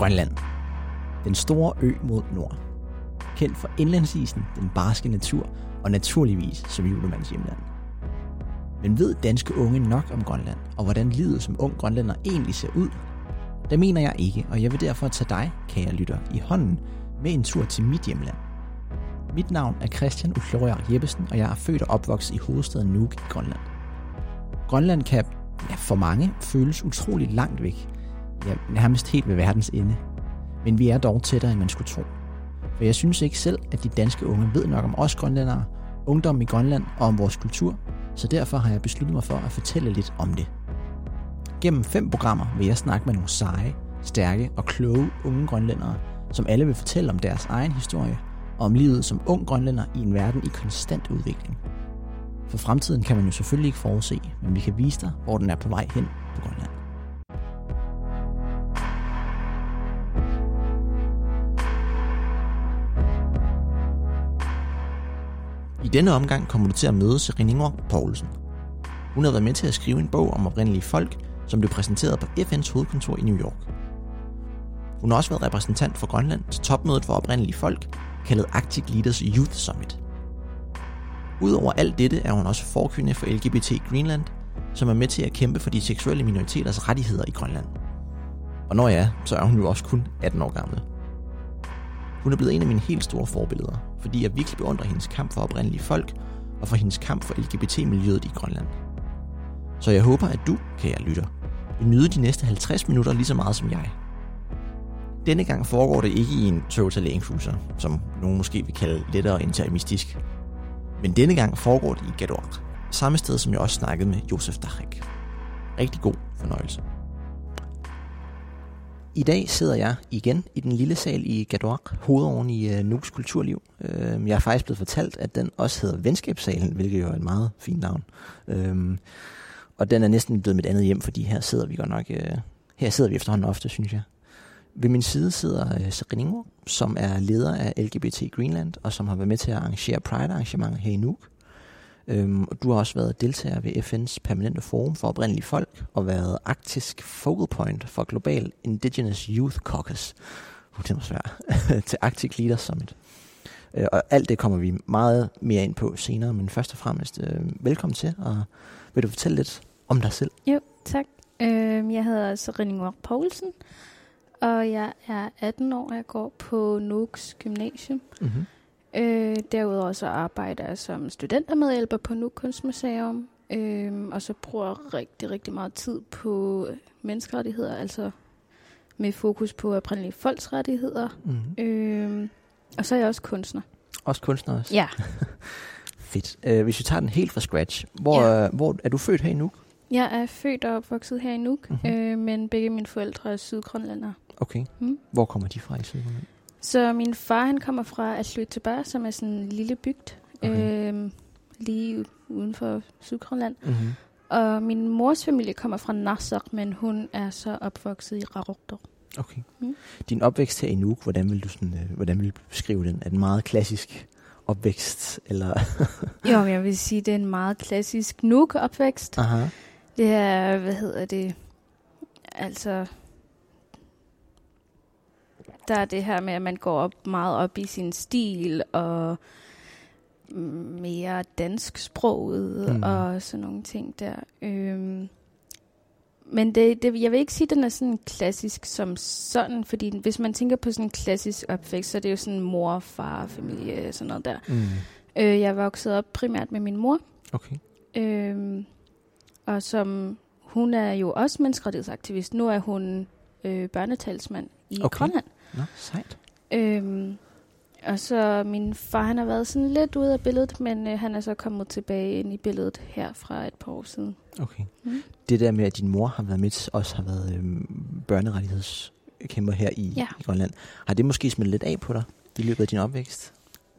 Grønland. Den store ø mod nord. Kendt for indlandsisen, den barske natur og naturligvis som julemands hjemland. Men ved danske unge nok om Grønland, og hvordan livet som ung grønlænder egentlig ser ud? Det mener jeg ikke, og jeg vil derfor tage dig, kære lytter, i hånden med en tur til mit hjemland. Mit navn er Christian Ufloriak Jeppesen, og jeg er født og opvokset i hovedstaden Nuuk i Grønland. Grønland kan ja, for mange føles utrolig langt væk, ja, nærmest helt ved verdens ende. Men vi er dog tættere, end man skulle tro. For jeg synes ikke selv, at de danske unge ved nok om os grønlændere, ungdom i Grønland og om vores kultur, så derfor har jeg besluttet mig for at fortælle lidt om det. Gennem fem programmer vil jeg snakke med nogle seje, stærke og kloge unge grønlændere, som alle vil fortælle om deres egen historie og om livet som ung grønlænder i en verden i konstant udvikling. For fremtiden kan man jo selvfølgelig ikke forudse, men vi kan vise dig, hvor den er på vej hen denne omgang kommer du til at møde Seriningor Poulsen. Hun har været med til at skrive en bog om oprindelige folk, som blev præsenteret på FN's hovedkontor i New York. Hun har også været repræsentant for Grønland til topmødet for oprindelige folk, kaldet Arctic Leaders Youth Summit. Udover alt dette er hun også forkynde for LGBT Greenland, som er med til at kæmpe for de seksuelle minoriteters rettigheder i Grønland. Og når ja, er, så er hun jo også kun 18 år gammel. Hun er blevet en af mine helt store forbilleder, fordi jeg virkelig beundrer hendes kamp for oprindelige folk og for hendes kamp for LGBT-miljøet i Grønland. Så jeg håber, at du, kære lytter, vil nyde de næste 50 minutter lige så meget som jeg. Denne gang foregår det ikke i en total Land som nogen måske vil kalde lettere interimistisk. Men denne gang foregår det i Gador, samme sted som jeg også snakkede med Josef Dachek. Rigtig god fornøjelse. I dag sidder jeg igen i den lille sal i Gador, hovedoven i øh, Nuks kulturliv. Øh, jeg er faktisk blevet fortalt, at den også hedder Venskabssalen, hvilket jo er et meget fint navn. Øh, og den er næsten blevet mit andet hjem, fordi her sidder vi godt nok, Øh, her sidder vi efterhånden ofte, synes jeg. Ved min side sidder øh, uh, Seriningor, som er leder af LGBT Greenland, og som har været med til at arrangere Pride-arrangementer her i Nuuk. Øhm, og du har også været deltager ved FN's permanente forum for oprindelige folk, og været arktisk focal point for Global Indigenous Youth Caucus. Uh, det var svært. til Arctic Leaders Summit. Øh, og alt det kommer vi meget mere ind på senere, men først og fremmest øh, velkommen til, og vil du fortælle lidt om dig selv? Jo, tak. Øh, jeg hedder Seriningor Poulsen, og jeg er 18 år, og jeg går på Nuuks Gymnasium. Mm-hmm. Øh, derudover så arbejder jeg som studentermedhjælper på Nuuk Kunstmuseum, øh, og så bruger jeg rigtig, rigtig meget tid på menneskerettigheder, altså med fokus på oprindelige folks rettigheder. Mm-hmm. Øh, og så er jeg også kunstner. Også kunstner også? Ja, Fedt. Øh, hvis vi tager den helt fra scratch, hvor, Ja. øh, hvor er du født her i Nuuk? jeg er født og opvokset her i Nuuk, Mhm. mm-hmm. øh, men begge mine forældre er sydgrønlændere. Okay. Mm. Hvor kommer de fra i Sydgrønland? Så min far, han kommer fra Asløttebar, som er sådan en lille bygd, Okay. øh, lige uden for Sydgrønland. Mm-hmm. Og min mors familie kommer fra Narsaq, men hun er så opvokset i Raroktor. Okay. Mm. Din opvækst her i Nuuk, hvordan vil du sådan, øh, hvordan vil du beskrive den? Er den meget klassisk opvækst, eller? Jo, jeg vil sige, det er en meget klassisk Nuuk-opvækst. Aha. Det er, hvad hedder det, altså... Der er det her med, at man går op meget op i sin stil, og mere dansksproget Mm. og sådan nogle ting der. Øhm, men det, det, jeg vil ikke sige, at den er sådan klassisk som sådan, fordi hvis man tænker på sådan en klassisk opvækst, så er det jo sådan mor, far, familie, sådan noget der. Mm. Øh, jeg voksede op primært med min mor, Okay. Øhm, og som hun er jo også menneskerettighedsaktivist. Nu er hun øh, børnetalsmand i okay. Grønland. Nå, sejt. Øhm, og så min far, han har været sådan lidt ude af billedet, men øh, han er så kommet tilbage ind i billedet her fra et par år siden. Okay. Mm. Det der med, at din mor har været med, også har været øhm, børnerettighedskæmper her i, Ja. i Grønland. Har det måske smittet lidt af på dig i løbet af din opvækst?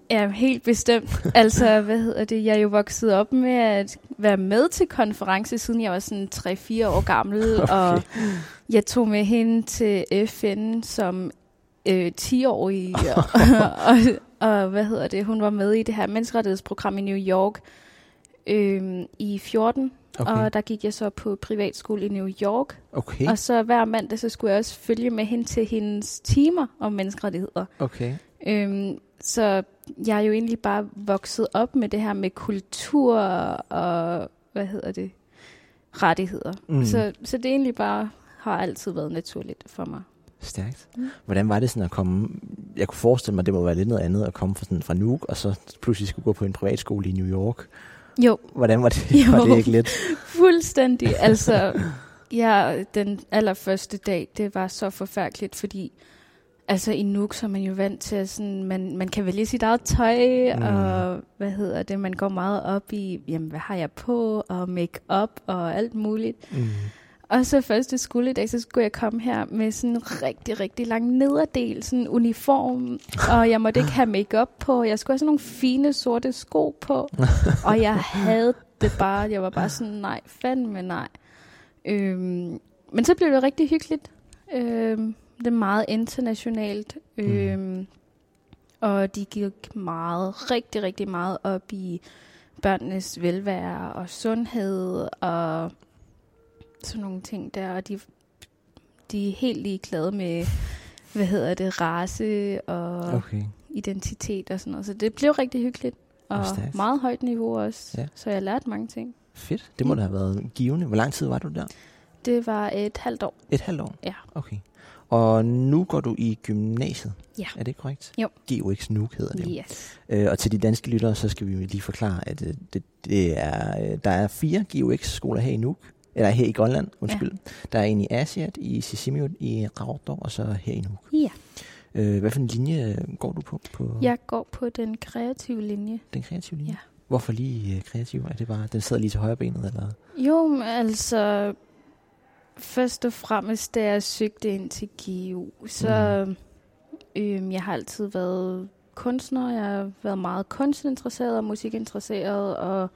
Ja, helt bestemt. altså, hvad hedder det? Jeg er jo vokset op med at være med til konference, siden jeg var sådan 3-4 år gammel, Okay. og jeg tog med hende til FN som øh, 10-årig, og, og, og hvad hedder det? Hun var med i det her menneskerettighedsprogram i New York, øhm, i 14, Okay. og der gik jeg så på privatskole i New York. Okay. Og så hver mandag, så skulle jeg også følge med hende til hendes timer om menneskerettigheder. Okay. Øhm, så jeg er jo egentlig bare vokset op med det her med kultur og, hvad hedder det, rettigheder. Mm. Så, så det egentlig bare har altid været naturligt for mig. Stærkt. Mm. Hvordan var det sådan at komme... Jeg kunne forestille mig, det må være lidt noget andet at komme fra, sådan, fra Nuuk, og så pludselig skulle gå på en privatskole i New York. Jo, Hvordan var det? Jo. Var det ikke lidt? fuldstændig. Altså, ja, den allerførste dag, det var så forfærdeligt, fordi altså i Nuuk, så er man jo vant til, at sådan, man, man kan vælge sit eget tøj, mm. og hvad hedder det, man går meget op i, jamen, hvad har jeg på, og make-up og alt muligt. Mm. Og så første skoledag, så skulle jeg komme her med sådan en rigtig, rigtig lang nederdel, sådan en uniform, og jeg måtte ikke have makeup på. Jeg skulle have sådan nogle fine sorte sko på, og jeg havde det bare. Jeg var bare sådan, nej, fandme nej. Øhm, men så blev det rigtig hyggeligt. Øhm, det er meget internationalt. Øhm, og de gik meget, rigtig, rigtig meget op i børnenes velvære og sundhed og sådan nogle ting der. Og de, de er helt ligeglade med, hvad hedder det, race og Okay. identitet og sådan noget. Så det blev rigtig hyggeligt. Og stærkt. meget højt niveau også. Ja. Så jeg lærte mange ting. Fedt. Det må Mm. da have været givende. Hvor lang tid var du der? Det var et halvt år. Et halvt år? Ja. Okay. Og nu går du i gymnasiet? Ja. Er det korrekt? Jo. GUX Nuuk hedder det. Yes. Øh, og til de danske lyttere, så skal vi lige forklare, at øh, det, det er, øh, der er fire GUX-skoler her i Nuuk. Eller her i Grønland, undskyld. Ja. Der er en i Asiat, i Sisimiut, i Raudor, og så her i Nuuk. Ja. Øh, hvad for en linje øh, går du på? på Jeg går på den kreative linje. Den kreative linje? Ja. Hvorfor lige øh, kreativ? Er det bare, den sidder lige til højre benet, eller? Jo, altså... Først og fremmest, da jeg søgte ind til GU, så... Mm. Øhm, jeg har altid været kunstner. Jeg har været meget kunstinteresseret og musikinteresseret. Og,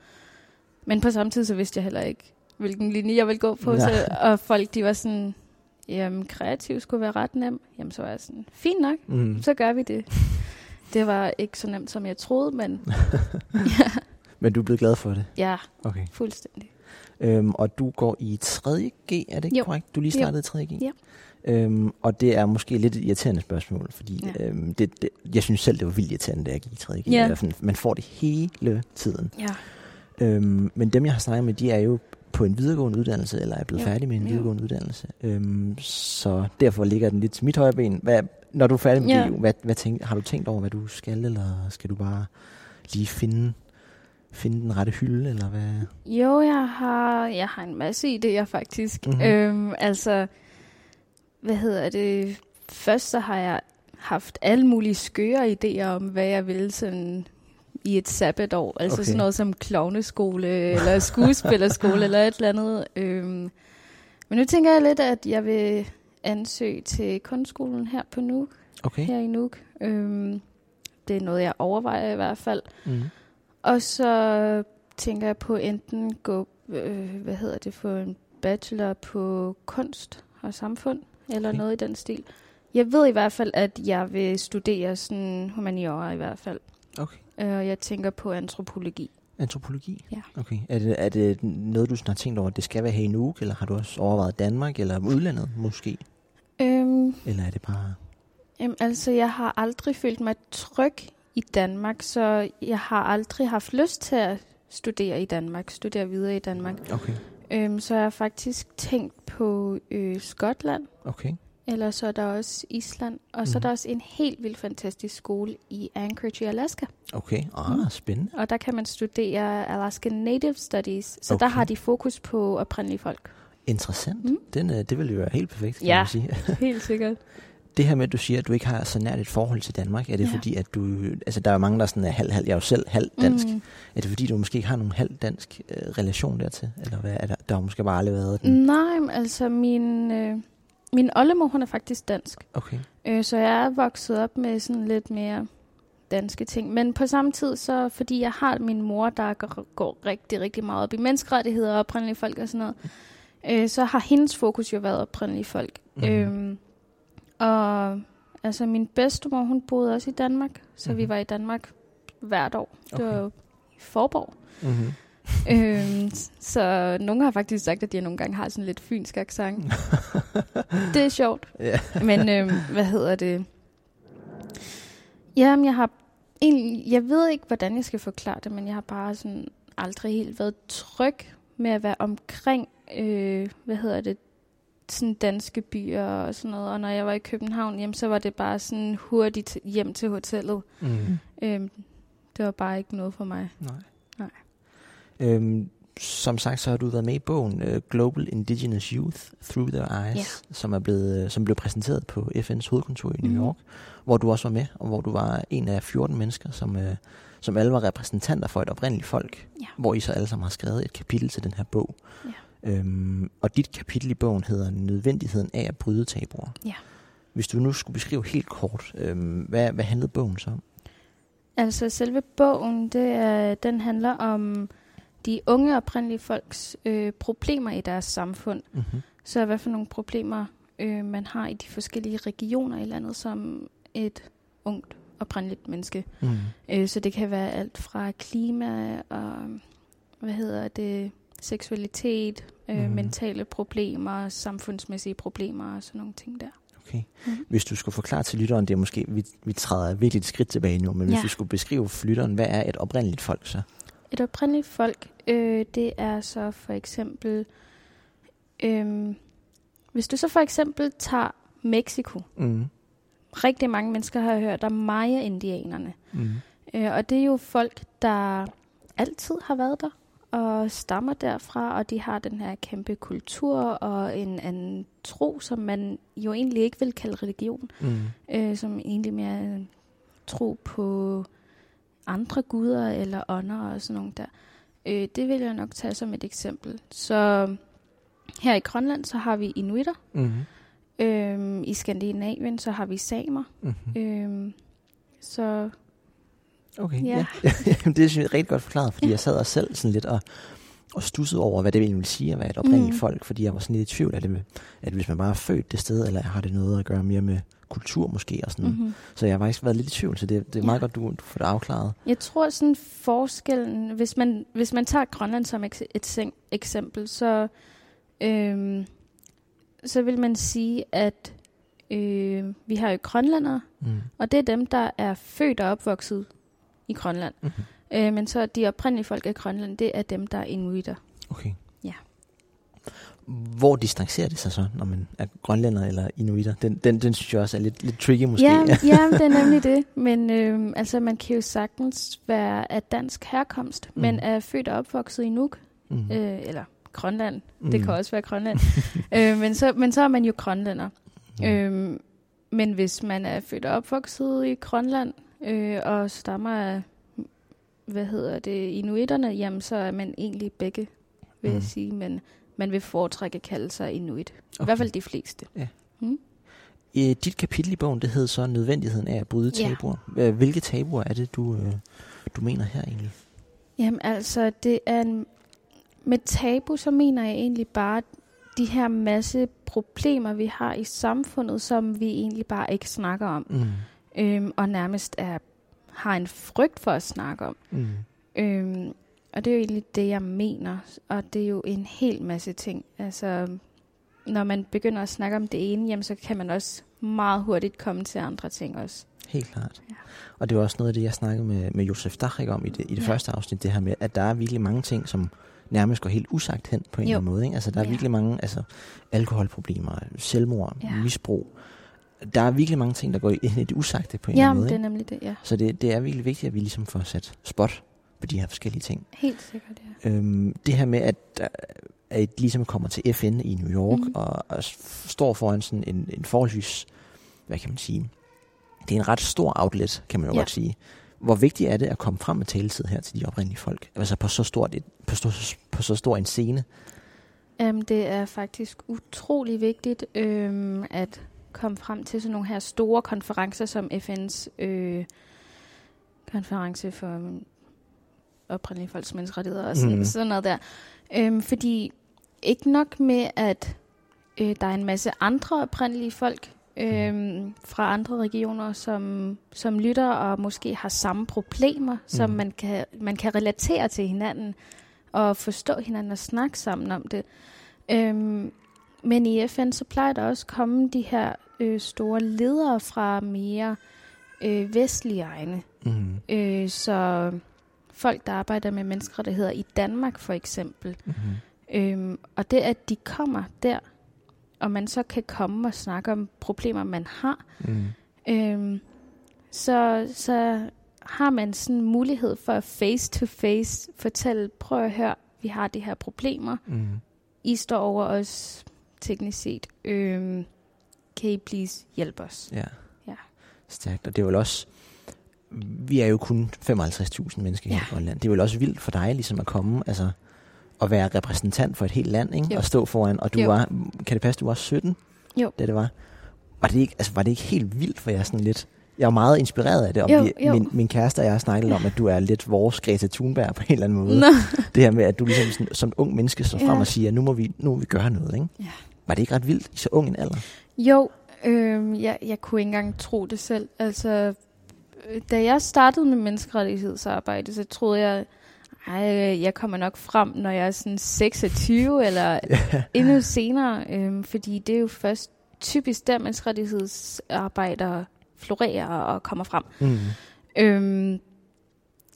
men på samme tid, så vidste jeg heller ikke, hvilken linje jeg ville gå på. Så, og folk, de var sådan... Jamen, kreativ skulle være ret nem. Jamen, så var jeg sådan, fint nok. Mm. så gør vi det. Det var ikke så nemt, som jeg troede, men Men du er blevet glad for det? ja, Okay. fuldstændig. Øhm, og du går i 3.G, er det ikke Jo. korrekt? Du lige Jo. startet i 3.G? Ja. Øhm, og det er måske lidt et irriterende spørgsmål, fordi ja. Øhm, det, det, jeg synes selv, det var vildt irriterende, da jeg gik i 3.G. Ja. Man får det hele tiden. Ja. Øhm, men dem, jeg har snakket med, de er jo på en videregående uddannelse, eller er blevet Jo. færdige med en Jo. videregående uddannelse. Øhm, så derfor ligger den lidt til mit højre ben. Hvad, når du er færdig med Ja. GU, hvad, hvad tænk, har du tænkt over, hvad du skal, eller skal du bare lige finde, finde den rette hylde, eller hvad? Jo, jeg har, jeg har en masse idéer faktisk. Mhm. Mm-hmm. Øhm, altså, hvad hedder det? Først så har jeg haft alle mulige skøre idéer om, hvad jeg ville sådan i et sabbatår. Altså Okay. sådan noget som klovneskole, eller skuespillerskole, eller et eller andet. Øhm, men nu tænker jeg lidt, at jeg vil ansøge til kunstskolen her på Nuuk, Okay. her i Nuuk. Øhm, det er noget, jeg overvejer i hvert fald. Mm. Og så tænker jeg på enten gå, øh, hvad hedder det, få en bachelor på kunst og samfund, eller Okay. noget i den stil. Jeg ved i hvert fald, at jeg vil studere sådan humaniora i hvert fald. Okay. Øh, jeg tænker på antropologi. Antropologi? Ja. Okay. Er det, er det noget, du sådan har tænkt over, at det skal være her i Nuuk, eller har du også overvejet Danmark, eller udlandet måske? Øhm, Eller er det bare... jamen, altså, jeg har aldrig følt mig tryg i Danmark, så jeg har aldrig haft lyst til at studere i Danmark, studere videre i Danmark. Okay. Øhm, så jeg har faktisk tænkt på øh, Skotland, Okay. Eller så er der også Island. Og så er Mhm. der også en helt vildt fantastisk skole i Anchorage i Alaska. Okay. Ah, Mm. spændende. Og der kan man studere Alaska Native Studies. Så der Okay. har de fokus på oprindelige folk. Interessant. Mm. Den, øh, det ville jo være helt perfekt, kan Ja. man sige. Helt sikkert. Det her med, at du siger, at du ikke har så nært et forhold til Danmark, er det Ja. fordi, at du... Altså, der er mange, der er sådan er halv, halv. Jeg er jo selv halv dansk. Mm. Mm. Er det fordi, du måske ikke har nogen halv dansk øh, relation dertil? Eller hvad er der? Der har måske bare aldrig været den. Nej, altså min, øh, min oldemor, hun er faktisk dansk. Okay. Øh, så jeg er vokset op med sådan lidt mere danske ting. Men på samme tid, så fordi jeg har min mor, der går, går rigtig, rigtig meget op i menneskerettigheder og oprindelige folk og sådan noget, øh, så har hendes fokus jo været oprindelige folk. Mm. Øhm, og altså min bedstemor, hun boede også i Danmark, så mm. vi Mhm. var i Danmark hvert år. Det Okay. var jo i Forborg. Mm-hmm. øhm, så nogle har faktisk sagt, at de nogle gange har sådan lidt fynsk accent. det er sjovt. Ja. Men øhm, hvad hedder det? Jamen, jeg har egentlig, jeg ved ikke, hvordan jeg skal forklare det, men jeg har bare sådan aldrig helt været tryg med at være omkring, øh, hvad hedder det, sådan danske byer og sådan noget. Og når jeg var i København, jamen, så var det bare sådan hurtigt hjem til hotellet. Mm. Øhm, det var bare ikke noget for mig. Nej. Nej. Øhm, som sagt, så har du været med i bogen uh, Global Indigenous Youth Through Their Eyes, Ja. som, er blevet, øh, som blev præsenteret på FN's hovedkontor i New Mhm. York, hvor du også var med, og hvor du var en af 14 mennesker, som, uh, som alle var repræsentanter for et oprindeligt folk, Ja. hvor I så alle sammen har skrevet et kapitel til den her bog. Ja. Øhm, og dit kapitel i bogen hedder Nødvendigheden af at bryde tabuer. Ja. Hvis du nu skulle beskrive helt kort, øhm, hvad, hvad handlede bogen så om? Altså selve bogen, det er, den handler om de unge oprindelige folks øh, problemer i deres samfund. Mm-hmm. Så hvad for nogle problemer øh, man har i de forskellige regioner i landet som et ungt oprindeligt menneske. Mm. Øh, så det kan være alt fra klima og hvad hedder det, seksualitet, øh, mm. mentale problemer, samfundsmæssige problemer og sådan nogle ting der. Okay. Mhm. Hvis du skulle forklare til lytteren, det er måske, vi, vi træder virkelig et skridt tilbage nu, men hvis Ja. du skulle beskrive for lytteren, hvad er et oprindeligt folk så? Et oprindeligt folk, øh, det er så for eksempel, øh, hvis du så for eksempel tager Mexico. Mm. Rigtig mange mennesker har hørt om Maya-indianerne. Mm. Øh, og det er jo folk, der altid har været der og stammer derfra, og de har den her kæmpe kultur og en anden tro, som man jo egentlig ikke vil kalde religion, Mm. øh, som egentlig mere er tro på andre guder eller ånder og sådan nogle der. Øh, det vil jeg nok tage som et eksempel. Så her i Grønland, så har vi inuitter. Mm. Øhm, I Skandinavien, så har vi samer. Mm. Øhm, så Okay, Ja. ja. Det synes jeg er rigtig godt forklaret, fordi jeg sad også selv sådan lidt og, og stussede over, hvad det egentlig vil sige at være et oprindeligt Mm. folk, fordi jeg var sådan lidt i tvivl af det med, at hvis man bare er født det sted, eller har det noget at gøre mere med kultur måske og sådan. Mm. mm-hmm. Så jeg har faktisk været lidt i tvivl, så det, det er Ja. meget godt, du, du får det afklaret. Jeg tror sådan forskellen, hvis man, hvis man tager Grønland som et seng- eksempel, så, øhm, så vil man sige, at øh, vi har jo grønlandere, Mm. og det er dem, der er født og opvokset i Grønland. Mm-hmm. Øh, men så de oprindelige folk af Grønland, det er dem, der er inuitter. Okay. Hvor distancerer det sig så, når man er grønlænder eller inuitter? Den, den, den synes jeg også er lidt, lidt tricky måske. Ja, ja, det er nemlig det. Men øh, altså, man kan jo sagtens være af dansk herkomst, mm. men er født og opvokset i Nuuk, mm. øh, eller Grønland. Mm. Det kan også være Grønland. øh, men, så, men så er man jo grønlænder. Mm. Øhm, men hvis man er født og opvokset i Grønland, øh, og stammer af, hvad hedder det, inuitterne, jamen så er man egentlig begge, vil Mm. jeg sige. Men man vil foretrække at kalde sig inuit. Okay. I hvert fald de fleste. I dit kapitel i bogen, det hedder så Nødvendigheden af at bryde Ja. tabuer. Ja. Hvilke tabuer er det, du, øh, du mener her egentlig? Jamen altså, det er en, med tabu, så mener jeg egentlig bare de her masse problemer, vi har i samfundet, som vi egentlig bare ikke snakker om. Mm. Øhm, og nærmest er, har en frygt for at snakke om. Mm. Øhm, og det er jo egentlig det, jeg mener. Og det er jo en hel masse ting. Altså, når man begynder at snakke om det ene, jamen, så kan man også meget hurtigt komme til andre ting også. Helt klart. Ja. Og det var også noget af det, jeg snakkede med, med Josef Dachrik om i det, i det Ja. første afsnit, det her med, at der er virkelig mange ting, som nærmest går helt usagt hen på en Jo. eller anden måde. Ikke? Altså, der er Ja. virkelig mange altså, alkoholproblemer, selvmord, Ja. misbrug. Der er virkelig mange ting, der går ind i det usagte på en eller Jamen, anden måde. det er nemlig det, ja. Så det, det er virkelig vigtigt, at vi ligesom får sat spot på de her forskellige ting. Helt sikkert, ja. Øhm, det her med, at, der- at ligesom kommer til FN i New York, mm. og, og står foran sådan en, en forholdsvis, hvad kan man sige, det er en ret stor outlet, kan man jo Ja. godt sige. Hvor vigtigt er det at komme frem med taletid her til de oprindelige folk? Altså på så, stort et, på, så, på så stor en scene. Um, det er faktisk utrolig vigtigt øhm, at komme frem til sådan nogle her store konferencer, som FN's øh, konference for øhm, oprindelige folks menneskerettigheder og sådan, mm. sådan noget der. Øhm, fordi ikke nok med, at øh, der er en masse andre oprindelige folk øhm, fra andre regioner, som, som lytter og måske har samme problemer, som Mhm. man kan, man kan relatere til hinanden og forstå hinanden og snakke sammen om det. Øhm, men i FN, så plejer der også komme de her øh, store ledere fra mere øh, vestlige egne. Mm. Øh, så folk, der arbejder med menneskerettigheder i Danmark for eksempel. Mm-hmm. Øhm, og det, at de kommer der, og man så kan komme og snakke om problemer, man har, Mm. øhm, så, så har man sådan en mulighed for at face-to-face fortælle, prøv at høre, vi har de her problemer. Mm. I står over os teknisk set. Øhm, kan I please hjælpe os? Ja. Ja. Stærkt. Og det er vel også... Vi er jo kun 55.000 mennesker Ja. i Grønland. Det er vel også vildt for dig ligesom at komme, altså at være repræsentant for et helt land, ikke? Jo. Og stå foran, og du Jo. var, kan det passe, du var 17? Jo. Da det var. Var det ikke, altså, var det ikke helt vildt for jer sådan lidt? Jeg er meget inspireret af det, og Jo, vi, jo. Min, min kæreste og jeg har snakket om, at du er lidt vores Greta Thunberg på en eller anden måde. Nå. Det her med, at du ligesom sådan, som ung menneske står frem Ja. og siger, at nu må, vi, nu må vi gøre noget, ikke? Ja. Var det ikke ret vildt i så ung en alder? Jo, øh, jeg, jeg kunne ikke engang tro det selv. Altså, da jeg startede med menneskerettighedsarbejde, så troede jeg, ej, jeg kommer nok frem, når jeg er sådan 26 eller endnu senere. Øh, fordi det er jo først typisk der menneskerettighedsarbejdere florerer og kommer frem. Mm. Øhm,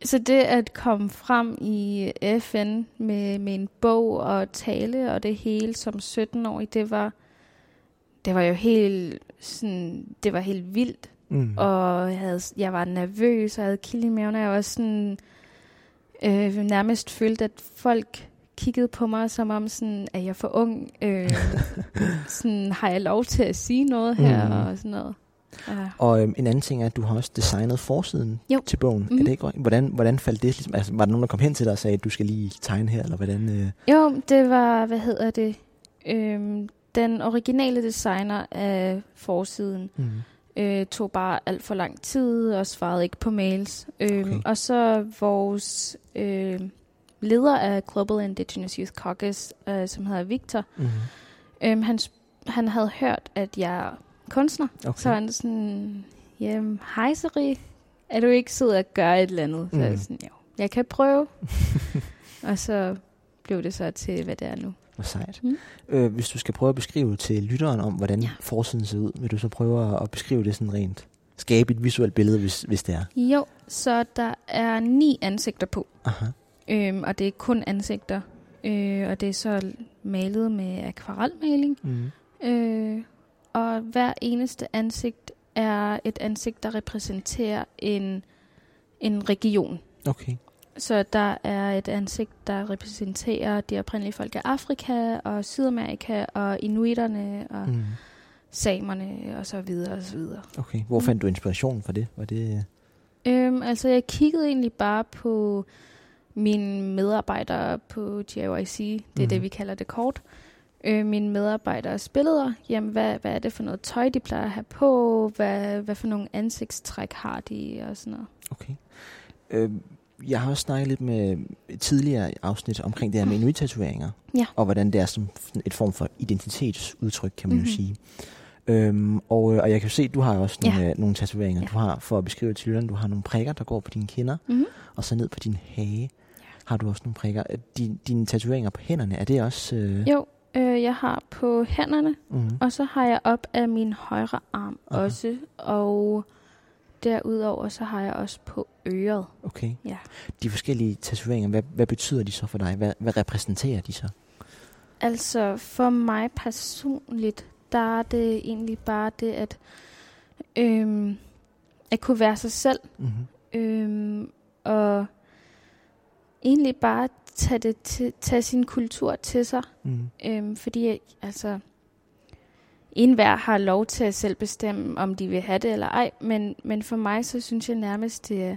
så det at komme frem i FN med, med en bog og tale og det hele som 17-årig, det var, det var jo helt, sådan, det var helt vildt. Mm. Og jeg, havde, jeg var nervøs, og jeg havde kilde i maven, og jeg var sådan, øh, nærmest følte, at folk kiggede på mig, som om sådan, er jeg for ung? Øh, sådan, har jeg lov til at sige noget her? Mm. Og sådan noget. Ja. Og øhm, en anden ting er, at du har også designet forsiden Jo. til bogen. Mm-hmm. Er det ikke? Hvordan, hvordan faldt det? Ligesom, altså, var der nogen, der kom hen til dig og sagde, at du skal lige tegne her, eller hvordan? Øh? Jo, det var, hvad hedder det, øhm, den originale designer af forsiden Mm. Øh, tog bare alt for lang tid og svarede ikke på mails. Øhm, Okay. Og så vores øh, leder af Global Indigenous Youth Caucus, øh, som hedder Victor, Mm. øhm, han, han havde hørt, at jeg er kunstner. Okay. Så han sådan, jamen, hej Sari, er du ikke sød at gøre et eller andet? Så Mm. jeg sådan, jo, jeg kan prøve. og så blev det så til, hvad det er nu. Hvor sejt. Mm. Øh, hvis du skal prøve at beskrive til lytteren om, hvordan Ja. forsiden ser ud, vil du så prøve at- beskrive det sådan rent? Skabe et visuelt billede, hvis, hvis det er. Jo, så der er ni ansigter på, Aha. øhm, og det er kun ansigter. Øh, og det er så malet med akvarelmaling. Mm. Øh, og hver eneste ansigt er et ansigt, der repræsenterer en, en region. Okay. Så der er et ansigt, der repræsenterer de oprindelige folk af Afrika og Sydamerika og inuiterne og mm. Mm. samerne og så videre og så videre. Okay. Hvor fandt du inspiration for det? Var det Øhm, altså jeg kiggede egentlig bare på mine medarbejdere på GIYC, det er Mhm. det vi kalder det kort. Øh, mine medarbejderes billeder, jamen hvad, hvad er det for noget tøj, de plejer at have på, hvad, hvad for nogle ansigtstræk har de og sådan noget. Okay. Øh, jeg har også snakket lidt med tidligere afsnit omkring det her med inuit-tatoveringer. Ja. Og hvordan det er som et form for identitetsudtryk, kan man mm-hmm. jo Mhm. sige. Øhm, og, øh, og jeg kan jo se, at du har også nogle, Ja. øh, nogle tatoveringer. Ja. Du har, for at beskrive til lytterne, du har nogle prikker, der går på dine kinder, Mm-hmm. og så ned på din hage har du også nogle prikker. Øh, Din, dine tatoveringer på hænderne, er det også... Øh, Jo, øh, jeg har på hænderne, mm-hmm. og så har jeg op af min højre arm Aha. også, og derudover så har jeg også på øret. Okay. Ja. De forskellige tatoveringer, hvad, hvad betyder de så for dig? Hvad, hvad repræsenterer de så? Altså for mig personligt, der er det egentlig bare det, at øhm, at kunne være sig selv, Mm-hmm. øhm, og egentlig bare tage, det til, tage sin kultur til sig. Mm. Øhm, fordi altså, enhver har lov til at selv bestemme, om de vil have det eller ej, men, men for mig, så synes jeg nærmest, det er,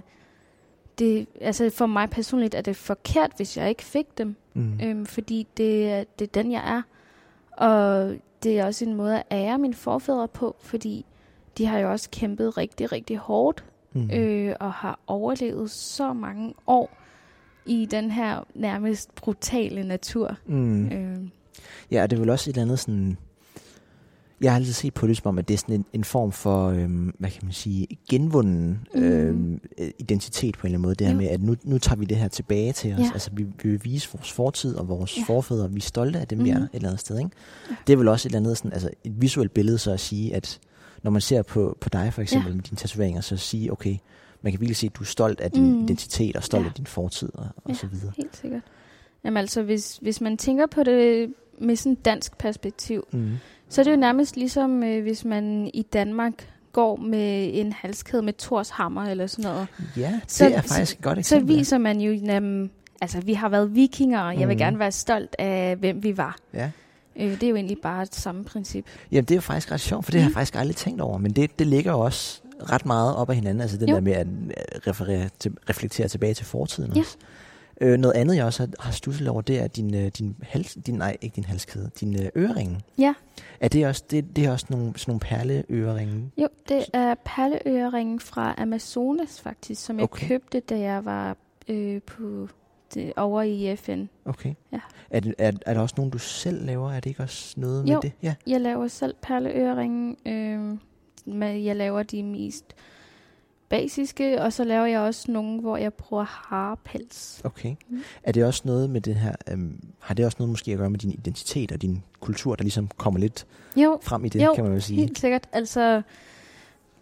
det, altså for mig personligt er det forkert, hvis jeg ikke fik dem. Mm. Øhm, fordi det, er- det er den, jeg er. Og det er også en måde at ære mine forfædre på, fordi de har jo også kæmpet rigtig, rigtig hårdt, Mm. øh, og har overlevet så mange år i den her nærmest brutale natur. Mm. Øh, Ja, og det er vel også et eller andet sådan... jeg har altid set på det som om, at det er sådan en, en form for, øhm, hvad kan man sige, genvunden Mm. øhm, identitet på en eller anden måde. Det her Jo. med, at nu, nu tager vi det her tilbage til os. Ja. Altså, vi, vi vil vise vores fortid og vores Ja. forfædre. Vi er stolte af dem, vi er Mhm. et eller andet sted. Ikke? Ja. Det er vel også et eller andet sådan, altså, et visuelt billede så at sige, at når man ser på, på dig for eksempel Ja. med dine tatoveringer, så at sige, okay, man kan virkelig se, at du er stolt af din Mm. identitet og stolt Ja. af din fortid og, og Ja. så videre. Helt sikkert. Jamen altså, hvis, hvis man tænker på det med sådan et dansk perspektiv, Mm. Så er det jo nærmest ligesom, øh, hvis man i Danmark går med en halskæde med Thors hammer eller sådan noget. Ja, det Så- er faktisk et godt Så eksempel. viser man jo, jamen, altså vi har været vikinger, og jeg vil Mhm. gerne være stolt af, hvem vi var. Ja. Øh, det er jo egentlig bare et samme princip. Jamen, det er jo faktisk ret sjovt, for det har jeg Mm. faktisk aldrig tænkt over. Men det, det ligger jo også ret meget op ad hinanden. Altså den Jo. der med at øh, referere til, reflektere tilbage til fortiden Ja. også. Øh, noget andet, jeg også har, har stusset over, det er din, øh, din hals... Din, nej, ikke din halskæde. Din øh, øreringe. Ja. Er det også, det, det er også nogle, sådan nogle perleøreringe? Jo, det er perleøreringen fra Amazonas faktisk, som jeg Okay. købte, da jeg var øh, på det, over i FN. Okay. Ja. Er, det, er, er der også nogen, du selv laver? Er det ikke også noget med Jo. det? Ja. Jeg laver selv perleøreringen. Øh, men jeg laver de mest basiske, og så laver jeg også nogle, hvor jeg bruger harpels. Okay. Mm. Er det også noget med det her... Øhm, har det også noget måske at gøre med din identitet og din kultur, der ligesom kommer lidt Jo, frem i det, Jo, kan man jo sige? helt sikkert. Altså,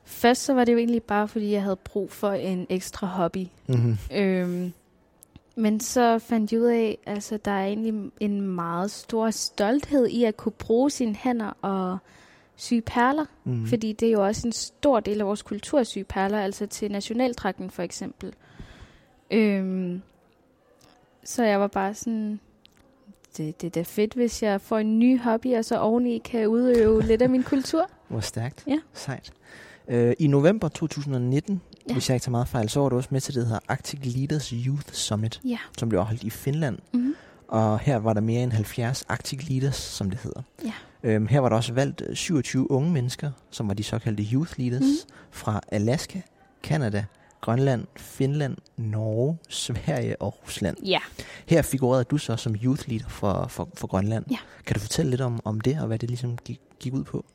først så var det jo egentlig bare, fordi jeg havde brug for en ekstra hobby. Mm-hmm. Øhm, men så fandt jeg ud af, altså der er egentlig en meget stor stolthed i at kunne bruge sine hænder og sy perler. Mm. Mm. Fordi det er jo også en stor del af vores kultur at sy perler, altså til nationaldragten for eksempel. Øhm, så jeg var bare sådan, det, det er da fedt, hvis jeg får en ny hobby, og så oveni kan udøve lidt af min kultur. Hvor stærkt. Ja. Sejt. Øh, I november 2019, ja. Ja. hvis jeg ikke tager meget fejl, så var du også med til det, der hedder Arctic Leaders Youth Summit, Ja. som blev afholdt i Finland. Mm-hmm. Og her var der mere end 70 Arctic Leaders, som det hedder. Ja. Øhm, her var der også valgt øh, 27 unge mennesker, som var de såkaldte Youth Leaders, Mhm. fra Alaska, Kanada, Grønland, Finland, Norge, Sverige og Rusland. Ja. Her figurerede du så som Youth Leader for, for, for Grønland. Ja. Kan du fortælle lidt om, om det, og hvad det ligesom gik, gik ud på?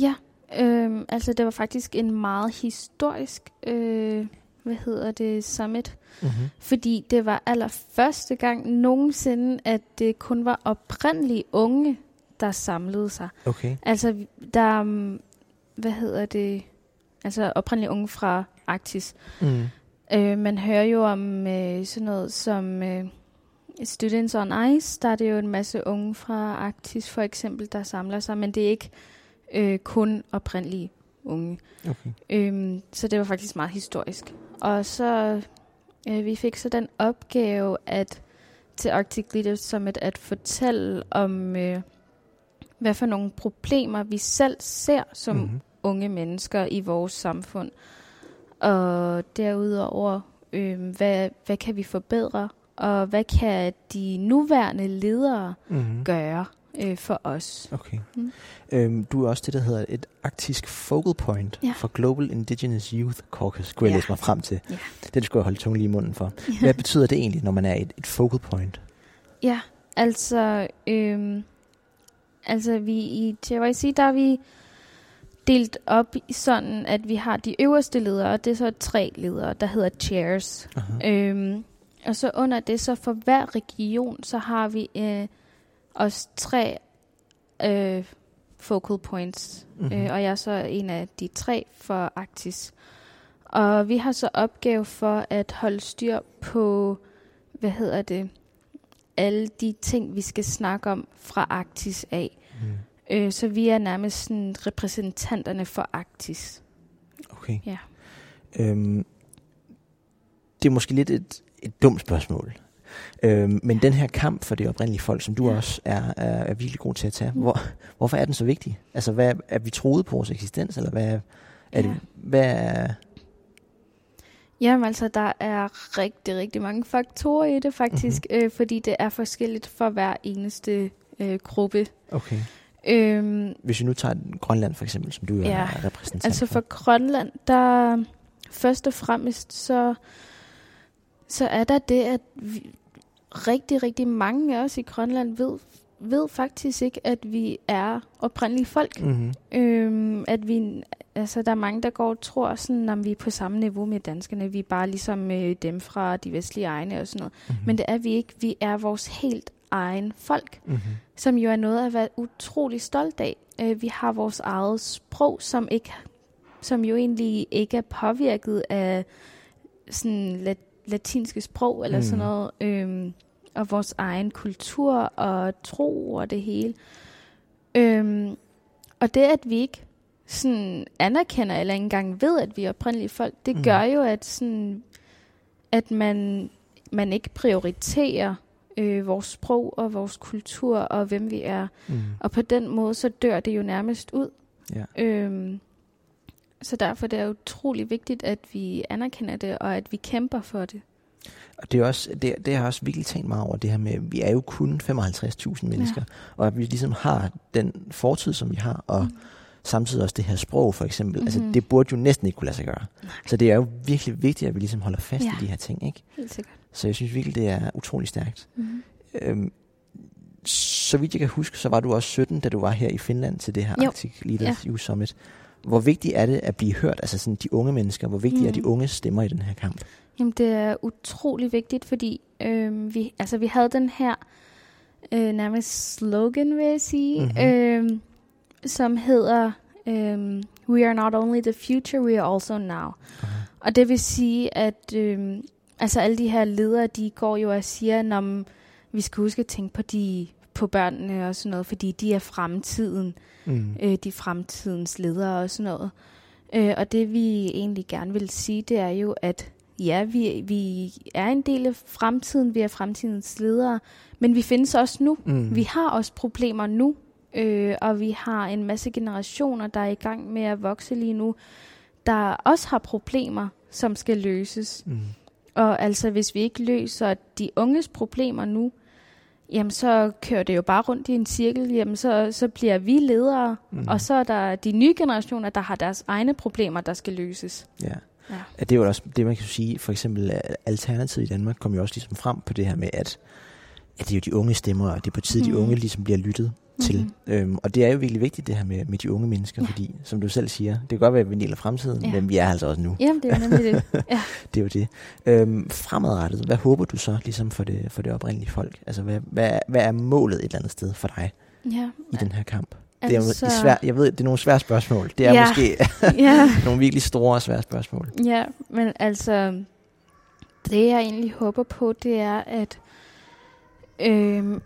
Ja, øhm, altså det var faktisk en meget historisk, øh, hvad hedder det, summit. Mm-hmm. Fordi det var allerførste gang nogensinde, at det kun var oprindelige unge, der samlede sig. Okay. Altså, der, um, hvad hedder det, altså oprindelige unge fra Arktis. Mm. Øh, man hører jo om øh, sådan noget som øh, Students on Ice. Der er det jo en masse unge fra Arktis for eksempel, der samler sig, men det er ikke øh, kun oprindelige unge. Okay. Øhm, så det var faktisk meget historisk. Og så øh, vi fik så den opgave at til Arctic Leaders Summit at fortælle om, øh, hvad for nogle problemer vi selv ser som Mhm. unge mennesker i vores samfund. Og derudover, øh, hvad, hvad kan vi forbedre, og hvad kan de nuværende ledere Mm-hmm. gøre øh, for os? Okay. Mm. Øhm, du er også det, der hedder et arktisk focal point Ja. for Global Indigenous Youth Caucus, kunne jeg Ja. læse mig frem til. Ja. Det skulle jeg holde tungen lige i munden for. Hvad betyder det egentlig, når man er et, et focal point? Ja, altså, øhm, altså vi i JYC, der er vi delt op i sådan, at vi har de øverste ledere, og det er så tre ledere, der hedder chairs. Aha. Øhm, og så under det, så for hver region, så har vi øh, også tre øh, focal points. Mhm. Mm-hmm. Øh, og jeg er så en af de tre for Arktis. Og vi har så opgave for at holde styr på, hvad hedder det, alle de ting, vi skal snakke om fra Arktis af. Mm. Øh, så vi er nærmest sådan repræsentanterne for Arktis. Okay. Ja. Øhm, det er måske lidt et, et dumt spørgsmål. Øhm, men den her kamp for det oprindelige folk, som du Ja. også er, er, er virkelig god til at tage, Mm. hvor, hvorfor er den så vigtig? Altså, hvad, er vi troet på vores eksistens, eller hvad, er det, Ja. hvad er... Jamen altså, der er rigtig, rigtig mange faktorer i det faktisk, mm-hmm. øh, fordi det er forskelligt for hver eneste øh, gruppe. Okay. Øhm, Hvis vi nu tager Grønland for eksempel, som du Ja. er repræsentant altså for Grønland, der først og fremmest, så, så er der det, at vi, rigtig, rigtig mange af os i Grønland ved ved faktisk ikke, at vi er oprindelige folk. Mm-hmm. Øhm, at vi, altså, der er mange, der går og tror, sådan, at vi er på samme niveau med danskerne. Vi er bare ligesom øh, dem fra de vestlige egne og sådan noget. Mm-hmm. Men det er vi ikke. Vi er vores helt egen folk, mm-hmm. som jo er noget at være utrolig stolt af. Øh, vi har vores eget sprog, som ikke, som jo egentlig ikke er påvirket af sådan lat- latinske sprog eller mm. sådan noget. Øhm, og vores egen kultur og tro og det hele. Øhm, og det, at vi ikke sådan anerkender eller ikke engang ved, at vi er oprindelige folk, det mm. gør jo, at, sådan, at man, man ikke prioriterer øh, vores sprog og vores kultur og hvem vi er. Mm. Og på den måde, så dør det jo nærmest ud. Ja. Øhm, så derfor det er det utrolig vigtigt, at vi anerkender det, og at vi kæmper for det. Og det er også, det, det har jeg også virkelig tænkt meget over, det her med, at vi er jo kun 55.000 mennesker, ja. og at vi ligesom har den fortid, som vi har, og mm. samtidig også det her sprog, for eksempel. Mm-hmm. Altså, Mhm. det burde jo næsten ikke kunne lade sig gøre. Nej. Så det er jo virkelig vigtigt, at vi ligesom holder fast Ja. i de her ting, ikke? Helt sikkert. Så jeg synes virkelig, det er utrolig stærkt. Mm-hmm. Øhm, så vidt jeg kan huske, så var du også 17, da du var her i Finland til det her Jo. Arctic Leaders Youth Summit. Hvor vigtigt er det at blive hørt, altså sådan de unge mennesker, hvor vigtigt mm. er de Mm. unge stemmer i den her kamp? Jamen, det er utrolig vigtigt, fordi øh, vi, altså, vi havde den her øh, nærmest slogan, vil jeg sige, Mhm. mm-hmm. øh, som hedder øh, We are not only the future, we are also now. Aha. Og det vil sige, at øh, altså alle de her ledere, de går jo og siger, at vi skal huske at tænke på de på børnene og sådan noget, fordi de er fremtiden, Mm. øh, de er fremtidens ledere og sådan noget. Øh, og det vi egentlig gerne vil sige, det er jo, at ja, vi, vi er en del af fremtiden, vi er fremtidens ledere, men vi findes også nu. Mm. Vi har også problemer nu, øh, og vi har en masse generationer, der er i gang med at vokse lige nu, der også har problemer, som skal løses. Mm. Og altså, hvis vi ikke løser de unges problemer nu, jamen så kører det jo bare rundt i en cirkel, jamen så, så bliver vi ledere, Mm. og så er der de nye generationer, der har deres egne problemer, der skal løses. Ja. Ja. Ja, Det er jo også det, man kan sige. For eksempel, at Alternativet i Danmark kom jo også ligesom frem på det her med, at, at det er jo de unge stemmer, og det er på tide, mm. de unge ligesom bliver lyttet til. Mhm. Øhm, og det er jo virkelig vigtigt, det her med, med de unge mennesker, Ja. fordi, som du selv siger, det kan godt være, at vi er en del af fremtiden, Ja. men vi er altså også nu. Jamen, det er jo nemlig det. Ja. Det er jo det. Øhm, fremadrettet, hvad håber du så ligesom for det, for det oprindelige folk? Altså, hvad, hvad, hvad er målet et eller andet sted for dig ja. i den her kamp? Det er Altså, svært, jeg ved, det er nogle svære spørgsmål. Det er Ja. måske ja. nogle virkelig store og svære spørgsmål. Ja, men altså, det jeg egentlig håber på, det er, at, øhm,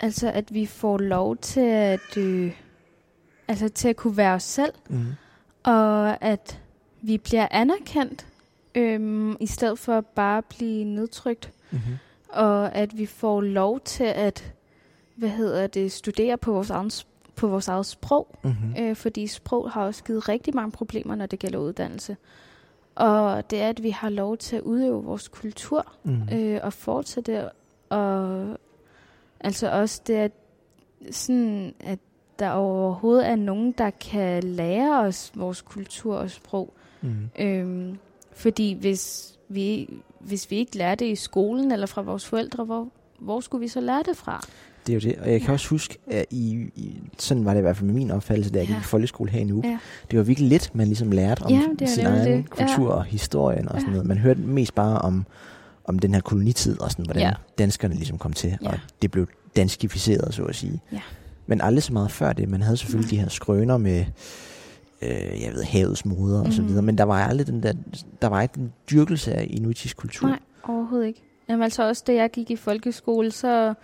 altså, at vi får lov til at, øh, altså, til at kunne være os selv, Mm. og at vi bliver anerkendt, øhm, i stedet for bare at blive nedtrykt, Mm-hmm. og at vi får lov til at, hvad hedder det, studere på vores egen, på vores eget sprog, Mm-hmm. øh, fordi sprog har også givet rigtig mange problemer, når det gælder uddannelse. Og det er, at vi har lov til at udøve vores kultur Mm. øh, og fortsætte. Og altså også det, at, sådan, at der overhovedet er nogen, der kan lære os vores kultur og sprog. Mm. Øhm, fordi hvis vi, hvis vi ikke lærer det i skolen eller fra vores forældre, hvor, hvor skulle vi så lære det fra? Det er jo det. Og jeg kan Ja. også huske, at i, i, sådan var det i hvert fald med min opfattelse, da jeg Ja. gik i folkeskole her i Nuuk. Ja. Det var virkelig lidt, man ligesom lærte om Ja, sin egen det. kultur og historien og sådan Ja. noget. Man hørte mest bare om, om den her kolonitid og sådan, hvordan Ja. danskerne ligesom kom til. Ja. Og det blev danskificeret, så at sige. Ja. Men aldrig så meget før det. Man havde selvfølgelig Nej. de her skrøner med, øh, jeg ved, havets moder og så Mhm. videre. Men der var aldrig den der, der var ikke den dyrkelse af inuitisk kultur. Nej, overhovedet ikke. Jamen altså også, da jeg gik i folkeskole, så...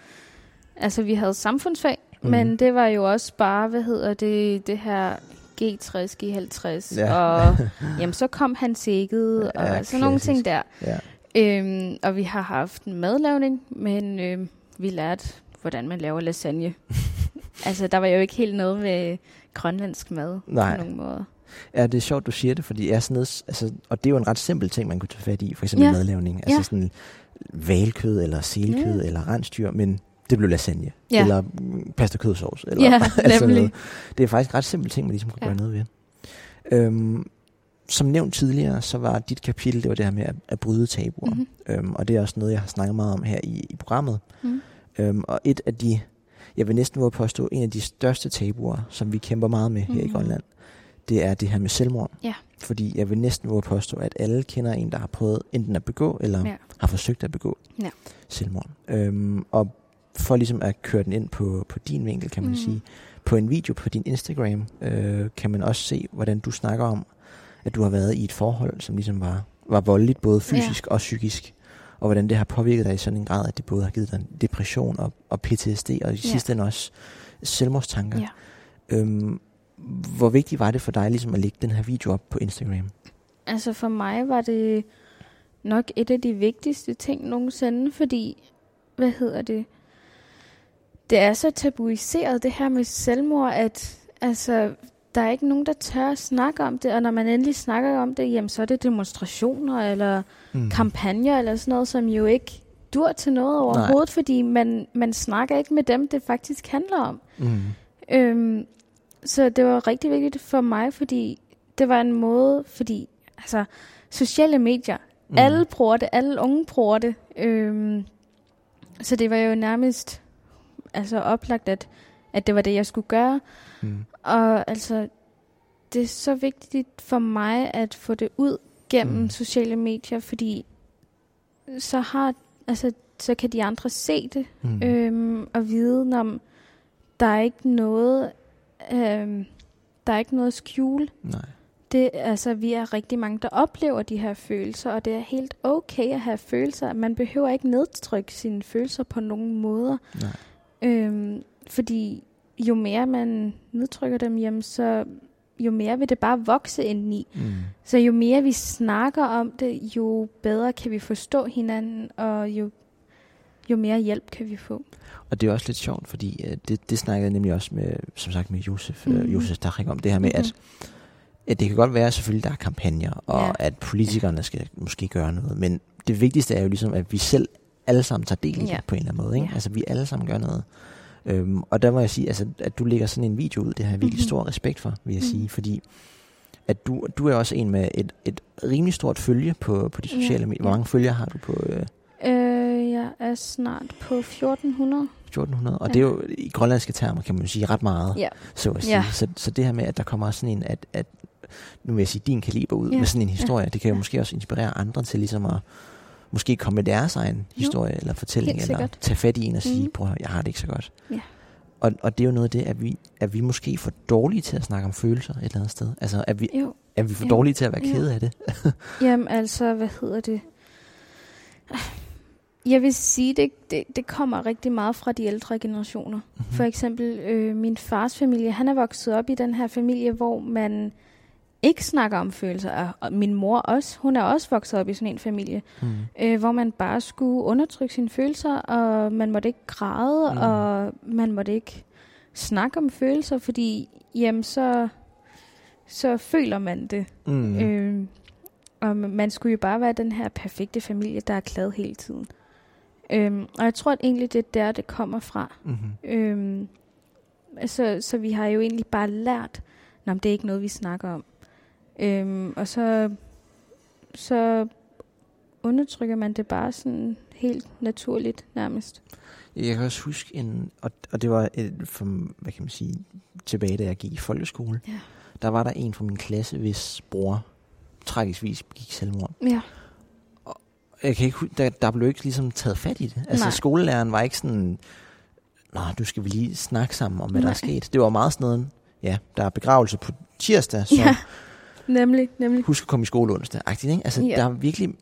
Altså, vi havde samfundsfag, mm. men det var jo også bare, hvad hedder det, det her G60, G50, Ja. og jamen, så kom han sækket, og Ja, sådan nogle ting der. Ja. Øhm, og vi har haft en madlavning, men øhm, vi lærte, hvordan man laver lasagne. altså, der var jo ikke helt noget med grønlandsk mad Nej. på nogen måde. Ja, det er sjovt, du siger det, fordi er sådan noget, altså, og det er jo en ret simpel ting, man kunne tage fat i, for eksempel Ja. madlavning. Altså Ja. sådan valkød eller selkød Ja. eller rensdyr, men det blev lasagne. Ja. Eller mm, pasta kødsovs. Eller Ja, alt sådan nemlig. noget. Det er faktisk ret simpel ting, man ligesom kunne Ja. gøre noget ved. Øhm, som nævnt tidligere, så var dit kapitel, det var det her med at, at bryde tabuer. Mhm. Øhm, og det er også noget, jeg har snakket meget om her i, i programmet. Mm. Øhm, og et af de jeg vil næsten våge påstå, en af de største tabuer, som vi kæmper meget med her mm. i Mhm. Grønland, det er det her med selvmord. Ja. Fordi jeg vil næsten våge påstå, at alle kender en, der har prøvet enten at begå, eller Ja. har forsøgt at begå Ja. selvmord. Øhm, og for ligesom at køre den ind på, på din vinkel, kan man mm. Sige, på en video på din Instagram, øh, kan man også se, hvordan du snakker om, at du har været i et forhold, som ligesom var, var voldeligt, både fysisk ja. og psykisk. Og hvordan det har påvirket dig i sådan en grad, at det både har givet dig depression og, og PTSD, og i Ja. sidste ende også selvmordstanker. Ja. Øhm, hvor vigtigt var det for dig ligesom at lægge den her video op på Instagram? Altså for mig var det nok et af de vigtigste ting nogensinde, fordi, hvad hedder det, det er så tabuiseret det her med selvmord, at altså, der er ikke nogen, der tør at snakke om det, og når man endelig snakker om det, jamen så er det demonstrationer eller Mm. kampagner eller sådan noget, som jo ikke dur til noget overhovedet, fordi man, man snakker ikke med dem, det faktisk handler om. Mm. Øhm, så det var rigtig vigtigt for mig, fordi det var en måde, fordi altså, sociale medier, mm. alle bruger det, alle unge bruger det. Øhm, så det var jo nærmest altså oplagt, at, at det var det, jeg skulle gøre. Mm. Og altså, det er så vigtigt for mig at få det ud gennem Mm. sociale medier, fordi så har, altså, så kan de andre se det, Mm. øhm, og vide, om der er ikke noget, øhm, der er ikke noget at skjule. Nej. Det, altså, vi er rigtig mange, der oplever de her følelser, og det er helt okay at have følelser. Man behøver ikke nedtrykke sine følelser på nogen måder. Nej. Øhm, fordi jo mere man nedtrykker dem, jamen, så jo mere vil det bare vokse indeni. Mm. Så jo mere vi snakker om det, jo bedre kan vi forstå hinanden, og jo, jo mere hjælp kan vi få. Og det er også lidt sjovt, fordi øh, det, det snakkede jeg nemlig også med, som sagt med Josef, mm. Mhm. øh, Josef Stachik om det her med, Mhm. at, at det kan godt være selvfølgelig, der er kampagner, og Ja. at politikerne skal måske gøre noget, men det vigtigste er jo ligesom, at vi selv alle sammen tager del i Ja. på en eller anden måde. Ikke? Ja. Altså vi alle sammen gør noget. Øhm, og der må jeg sige, altså, at du lægger sådan en video ud, det har jeg virkelig Mhm. stor respekt for, vil jeg Mhm. sige, fordi at du, du er også en med et, et rimelig stort følge på, på de Ja. sociale medier. Hvor Ja. mange følgere har du på øh, Øh, jeg er snart på 1400. 1400? Og Ja. det er jo i grønlandske termer, kan man jo sige, ret meget. Ja. så at sige. Ja. Så, så det her med, at der kommer sådan en, at, at nu vil jeg sige, din kaliber ud Ja. med sådan en historie, det kan jo Ja. måske også inspirere andre til ligesom at måske komme med deres egen historie eller fortælling, helt eller sikkert. tage fat i en og sige, Mhm. prøv jeg har det ikke så godt. Ja. Og, og det er jo noget af det, at vi, at vi måske er for dårlige til at snakke om følelser et eller andet sted. Altså, at vi, Jo, er vi for Jo. dårlige til at være Jo. kede af det? jamen altså, hvad hedder det? Jeg vil sige, det, det, det kommer rigtig meget fra de ældre generationer. Mhm. For eksempel øh, min fars familie, han er vokset op i den her familie, hvor man ikke snakker om følelser. Og- min mor også, hun er også vokset op i sådan en familie, Mm. øh, hvor man bare skulle undertrykke sine følelser, og man måtte ikke græde, Mm. og man måtte ikke snakke om følelser, fordi jamen, så, så føler man det. Mm. Øh, og man skulle jo bare være den her perfekte familie, der er glad hele tiden. Øhm, og jeg tror at egentlig, det er der, det kommer fra. Mm-hmm. Øhm, så, så vi har jo egentlig bare lært, at det er ikke noget, vi snakker om. Øhm, og så, så undertrykker man det bare sådan helt naturligt nærmest. Jeg kan også huske en, og, og det var et, for, hvad kan man sige, tilbage da jeg gik i folkeskole. Ja. Der var der en fra min klasse, hvis bror tragiskvis gik selvmord. Ja, Jeg kan ikke, der, der blev ikke ligesom taget fat i det. Altså Nej. skolelæreren var ikke sådan, nå, nu skal vi lige snakke sammen om, hvad der er Nej. sket. Det var meget sådan noget, ja, der er begravelse på tirsdag, så ja. Nemlig, nemlig. husk at komme i skole onsdag. Ikke? Altså, Ja. der er virkelig,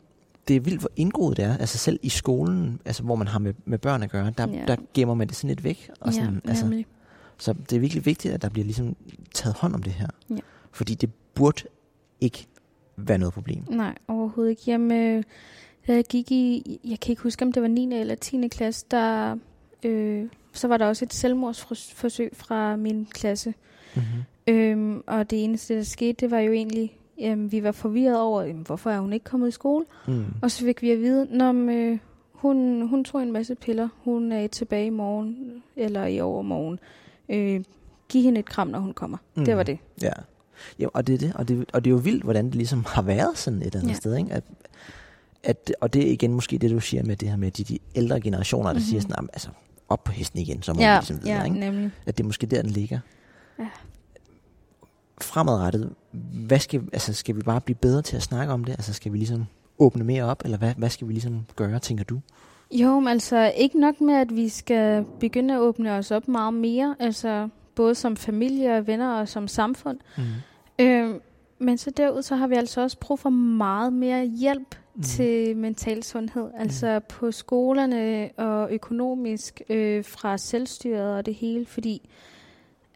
det er vildt, hvor indgroet det er. Altså selv i skolen, altså, hvor man har med, med børn at gøre, der, Ja. der gemmer man det sådan lidt væk. Og sådan, ja, altså, nemlig. så det er virkelig vigtigt, at der bliver ligesom taget hånd om det her. Ja. Fordi det burde ikke være noget problem. Nej, overhovedet ikke. Jamen, øh, da jeg gik i, jeg kan ikke huske, om det var 9. eller 10. klasse, der, øh, så var der også et selvmordsforsøg fra min klasse. Mm-hmm. Øhm, og det eneste, der skete, det var jo egentlig, jamen, vi var forvirret over, jamen, hvorfor er hun ikke kommet i skole? Mm. Og så fik vi at vide, når øh, hun, hun tog en masse piller, hun er tilbage i morgen, eller i overmorgen. Øh, giv hende et kram, når hun kommer. Mm. Det var det. Ja. ja og, det er det, og, det, og det er jo vildt, hvordan det ligesom har været sådan et eller andet Ja. sted. Ikke? At, at, og det er igen måske det, du siger med det her med de, de ældre generationer, der mm-hmm. siger sådan, "Jamen, altså, op på hesten igen, så må Ja, ligesom videre, ja ikke? nemlig. At det er måske der, den ligger. Ja. Fremadrettet, hvad skal, altså, skal vi bare blive bedre til at snakke om det? Altså skal vi ligesom åbne mere op, eller hvad, hvad skal vi ligesom gøre, tænker du? Jo, men altså ikke nok med, at vi skal begynde at åbne os op meget mere, altså både som familie og venner og som samfund. Mm. Øh, men så derud, så har vi altså også brug for meget mere hjælp Mm. mm. til mental sundhed. Altså på skolerne og økonomisk øh, fra selvstyret og det hele, fordi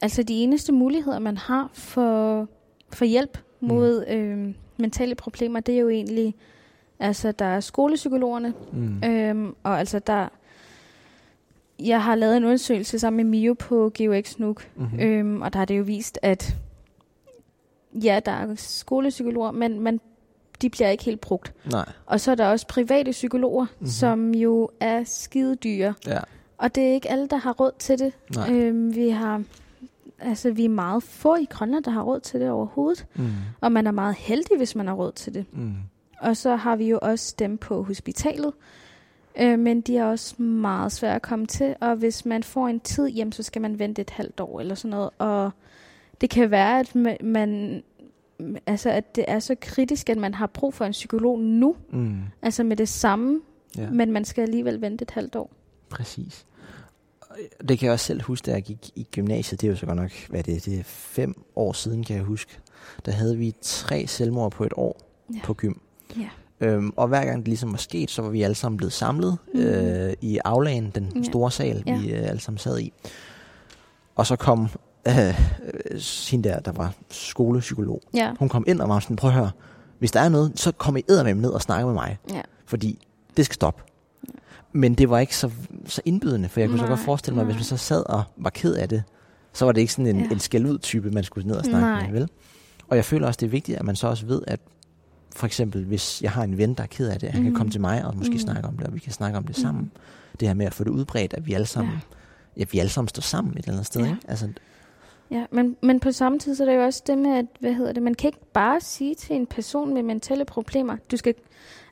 altså de eneste muligheder, man har for, for hjælp mod øh, mentale problemer, det er jo egentlig, altså der er skolepsykologerne, Mm. Øhm, og altså der... Jeg har lavet en undersøgelse sammen med Mio på GeoX Nuuk, Mm-hmm. øhm, og der har det jo vist, at ja, der er skolepsykologer, men, men de bliver ikke helt brugt. Nej. Og så er der også private psykologer, Mhm. mm-hmm. som jo er skide dyre. Ja. Og det er ikke alle, der har råd til det. Nej. Øhm, vi har... Altså, vi er meget få i Grønland, der har råd til det overhovedet. Mm. Og man er meget heldig, hvis man har råd til det. Mm. Og så har vi jo også dem på hospitalet. Øh, men de er også meget svære at komme til. Og hvis man får en tid hjem, så skal man vente et halvt år eller sådan noget. Og det kan være, at man, altså at det er så kritisk, at man har brug for en psykolog nu. Mm. Altså med det samme. Ja. Men man skal alligevel vente et halvt år. Præcis. Det kan jeg også selv huske, da jeg gik i gymnasiet. Det er jo så godt nok, hvad er det, det er fem år siden, kan jeg huske. Der havde vi tre selvmord på et år Ja. på gym. Ja. Øhm, og hver gang det ligesom var sket, så var vi alle sammen blevet samlet Mhm. øh, i aflagen, den Ja. store sal, Ja. vi øh, alle sammen sad i. Og så kom øh, øh, hende der, der var skolepsykolog. Ja. Hun kom ind og var sådan, prøv at høre, hvis der er noget, så kom I eddermame ned og snakke med mig. Ja. Fordi det skal stoppe. Men det var ikke så, så indbydende, for jeg kunne så Nej, godt forestille mig, at hvis nej. man så sad og var ked af det, så var det ikke sådan en, Ja. en skæld type, man skulle ned og snakke Nej. med, vel? Og jeg føler også, det er vigtigt, at man så også ved, at for eksempel, hvis jeg har en ven, der er ked af det, han kan Mhm. komme til mig og måske Mhm. snakke om det, og vi kan snakke om det Mhm. sammen. Det her med at få det udbredt, at vi alle sammen, ja. ja vi alle sammen står sammen et eller andet sted, Ja. ikke? Altså, Ja, men, men på samme tid, så er det jo også det med, at, hvad hedder det, man kan ikke bare sige til en person med mentale problemer, du skal,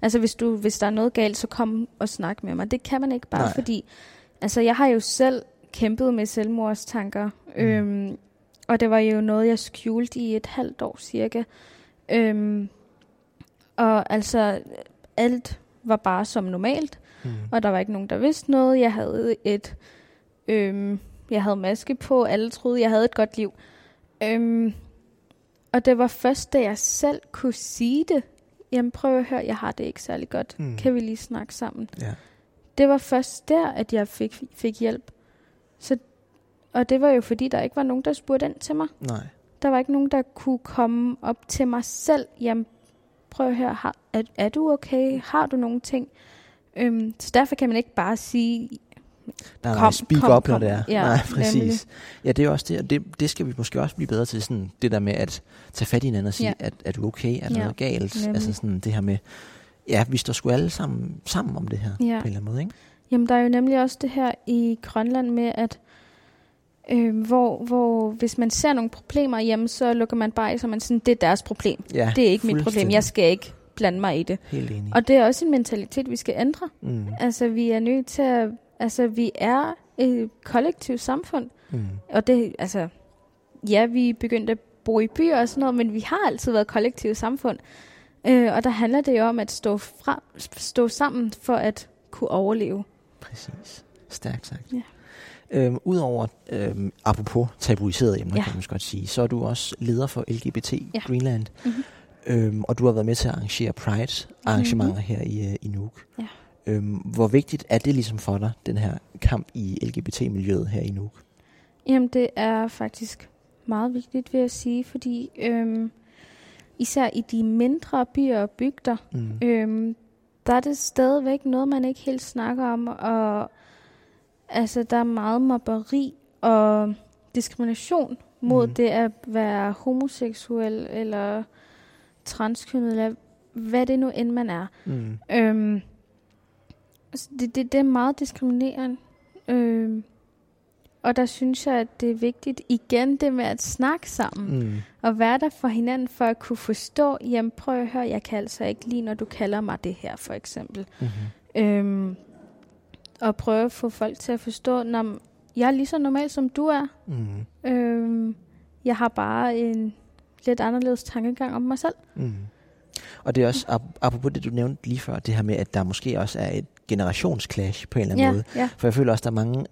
altså hvis, du, hvis der er noget galt, så kom og snak med mig. Det kan man ikke bare, Nej. Fordi, altså jeg har jo selv kæmpet med selvmordstanker, mm. øhm, og det var jo noget, jeg skjulte i et halvt år cirka. Øhm, og altså, alt var bare som normalt, mm. og der var ikke nogen, der vidste noget. Jeg havde et, øhm, jeg havde maske på, alle troede, jeg havde et godt liv. Øhm, og det var først, da jeg selv kunne sige det. Jamen prøv at høre, jeg har det ikke særlig godt. Mm. Kan vi lige snakke sammen? ja. Det var først der, at jeg fik, fik hjælp. Så, og det var jo fordi, der ikke var nogen, der spurgte ind til mig. Nej. Der var ikke nogen, der kunne komme op til mig selv. Jamen, prøv at høre, har, er, er du okay? Har du nogle ting? Øhm, så derfor kan man ikke bare sige, Nej, nej, Kom, speak kom, up, når kom. det er. Ja, nej, nemlig. præcis. Ja, det er også det, og det, det skal vi måske også blive bedre til, sådan, det der med at tage fat i hinanden og sige, Ja. at er du okay, er der Ja, noget galt? nemlig. Altså sådan det her med, ja, vi står sgu alle sammen, sammen om det her, Ja. på en eller anden måde, ikke? Jamen, der er jo nemlig også det her i Grønland med, at øh, hvor, hvor hvis man ser nogle problemer hjemme, så lukker man bare i, så man sådan, det er deres problem. Ja, Det er ikke mit problem. Jeg skal ikke blande mig i det. Helt enig. Og det er også en mentalitet, vi skal ændre. Mm, Altså, vi er nødt til at... Altså, vi er et kollektivt samfund. mm, Og det, altså... Ja, vi er begyndt at bo i byer og sådan noget, men vi har altid været kollektivt samfund. Øh, og der handler det jo om at stå, fra, stå sammen for at kunne overleve. præcis. Stærkt sagt. Ja. Øhm, Udover, øhm, apropos tabuiserede emner, Ja. kan man godt sige, så er du også leder for LGBT Ja. Greenland. Mhm. Øhm, og du har været med til at arrangere Pride-arrangementer Mhm. her i, øh, i Nuuk. Ja. Øhm, hvor vigtigt er det ligesom for dig, den her kamp i LGBT-miljøet her i Nuuk? Jamen, det er faktisk meget vigtigt, vil jeg sige, fordi øhm, især i de mindre byer og bygder, Mm. øhm, der er det stadigvæk noget, man ikke helt snakker om, og altså, der er meget mobberi og diskrimination mod Mhm. det at være homoseksuel eller transkønnet, eller hvad det nu end man er. Mm. Øhm, altså, det, det, det er meget diskriminerende. Øhm, og der synes jeg, at det er vigtigt igen det med at snakke sammen. Mm. Og være der for hinanden for at kunne forstå, jamen prøv at høre, jeg kan altså ikke lide, når du kalder mig det her, for eksempel. Mm-hmm. Øhm, og prøve at få folk til at forstå, når jeg er lige så normal, som du er. Mm. Øhm, jeg har bare en lidt anderledes tankegang om mig selv. Mm. Og det er også, ap- apropos det, du nævnte lige før, det her med, at der måske også er et generationsclash på en eller anden Ja, måde. ja. For jeg føler også, der er mange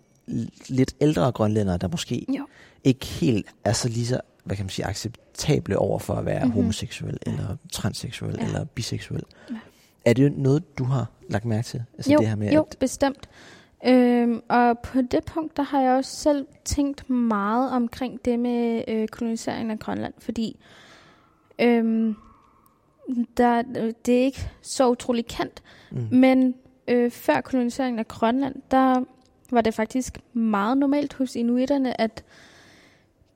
lidt ældre grønlændere, der måske Jo. ikke helt er så lige så, hvad kan man sige, acceptable over for at være Mhm. mm-hmm. homoseksuel, eller transseksuel, Ja. eller biseksuel. Ja. Er det noget, du har lagt mærke til? Altså jo, det her med, jo at, bestemt. Øhm, og på det punkt, der har jeg også selv tænkt meget omkring det med øh, koloniseringen af Grønland, fordi øhm, der, øh, det er ikke så utrolig kendt, mm, men øh, før koloniseringen af Grønland, der var det faktisk meget normalt hos inuiterne, at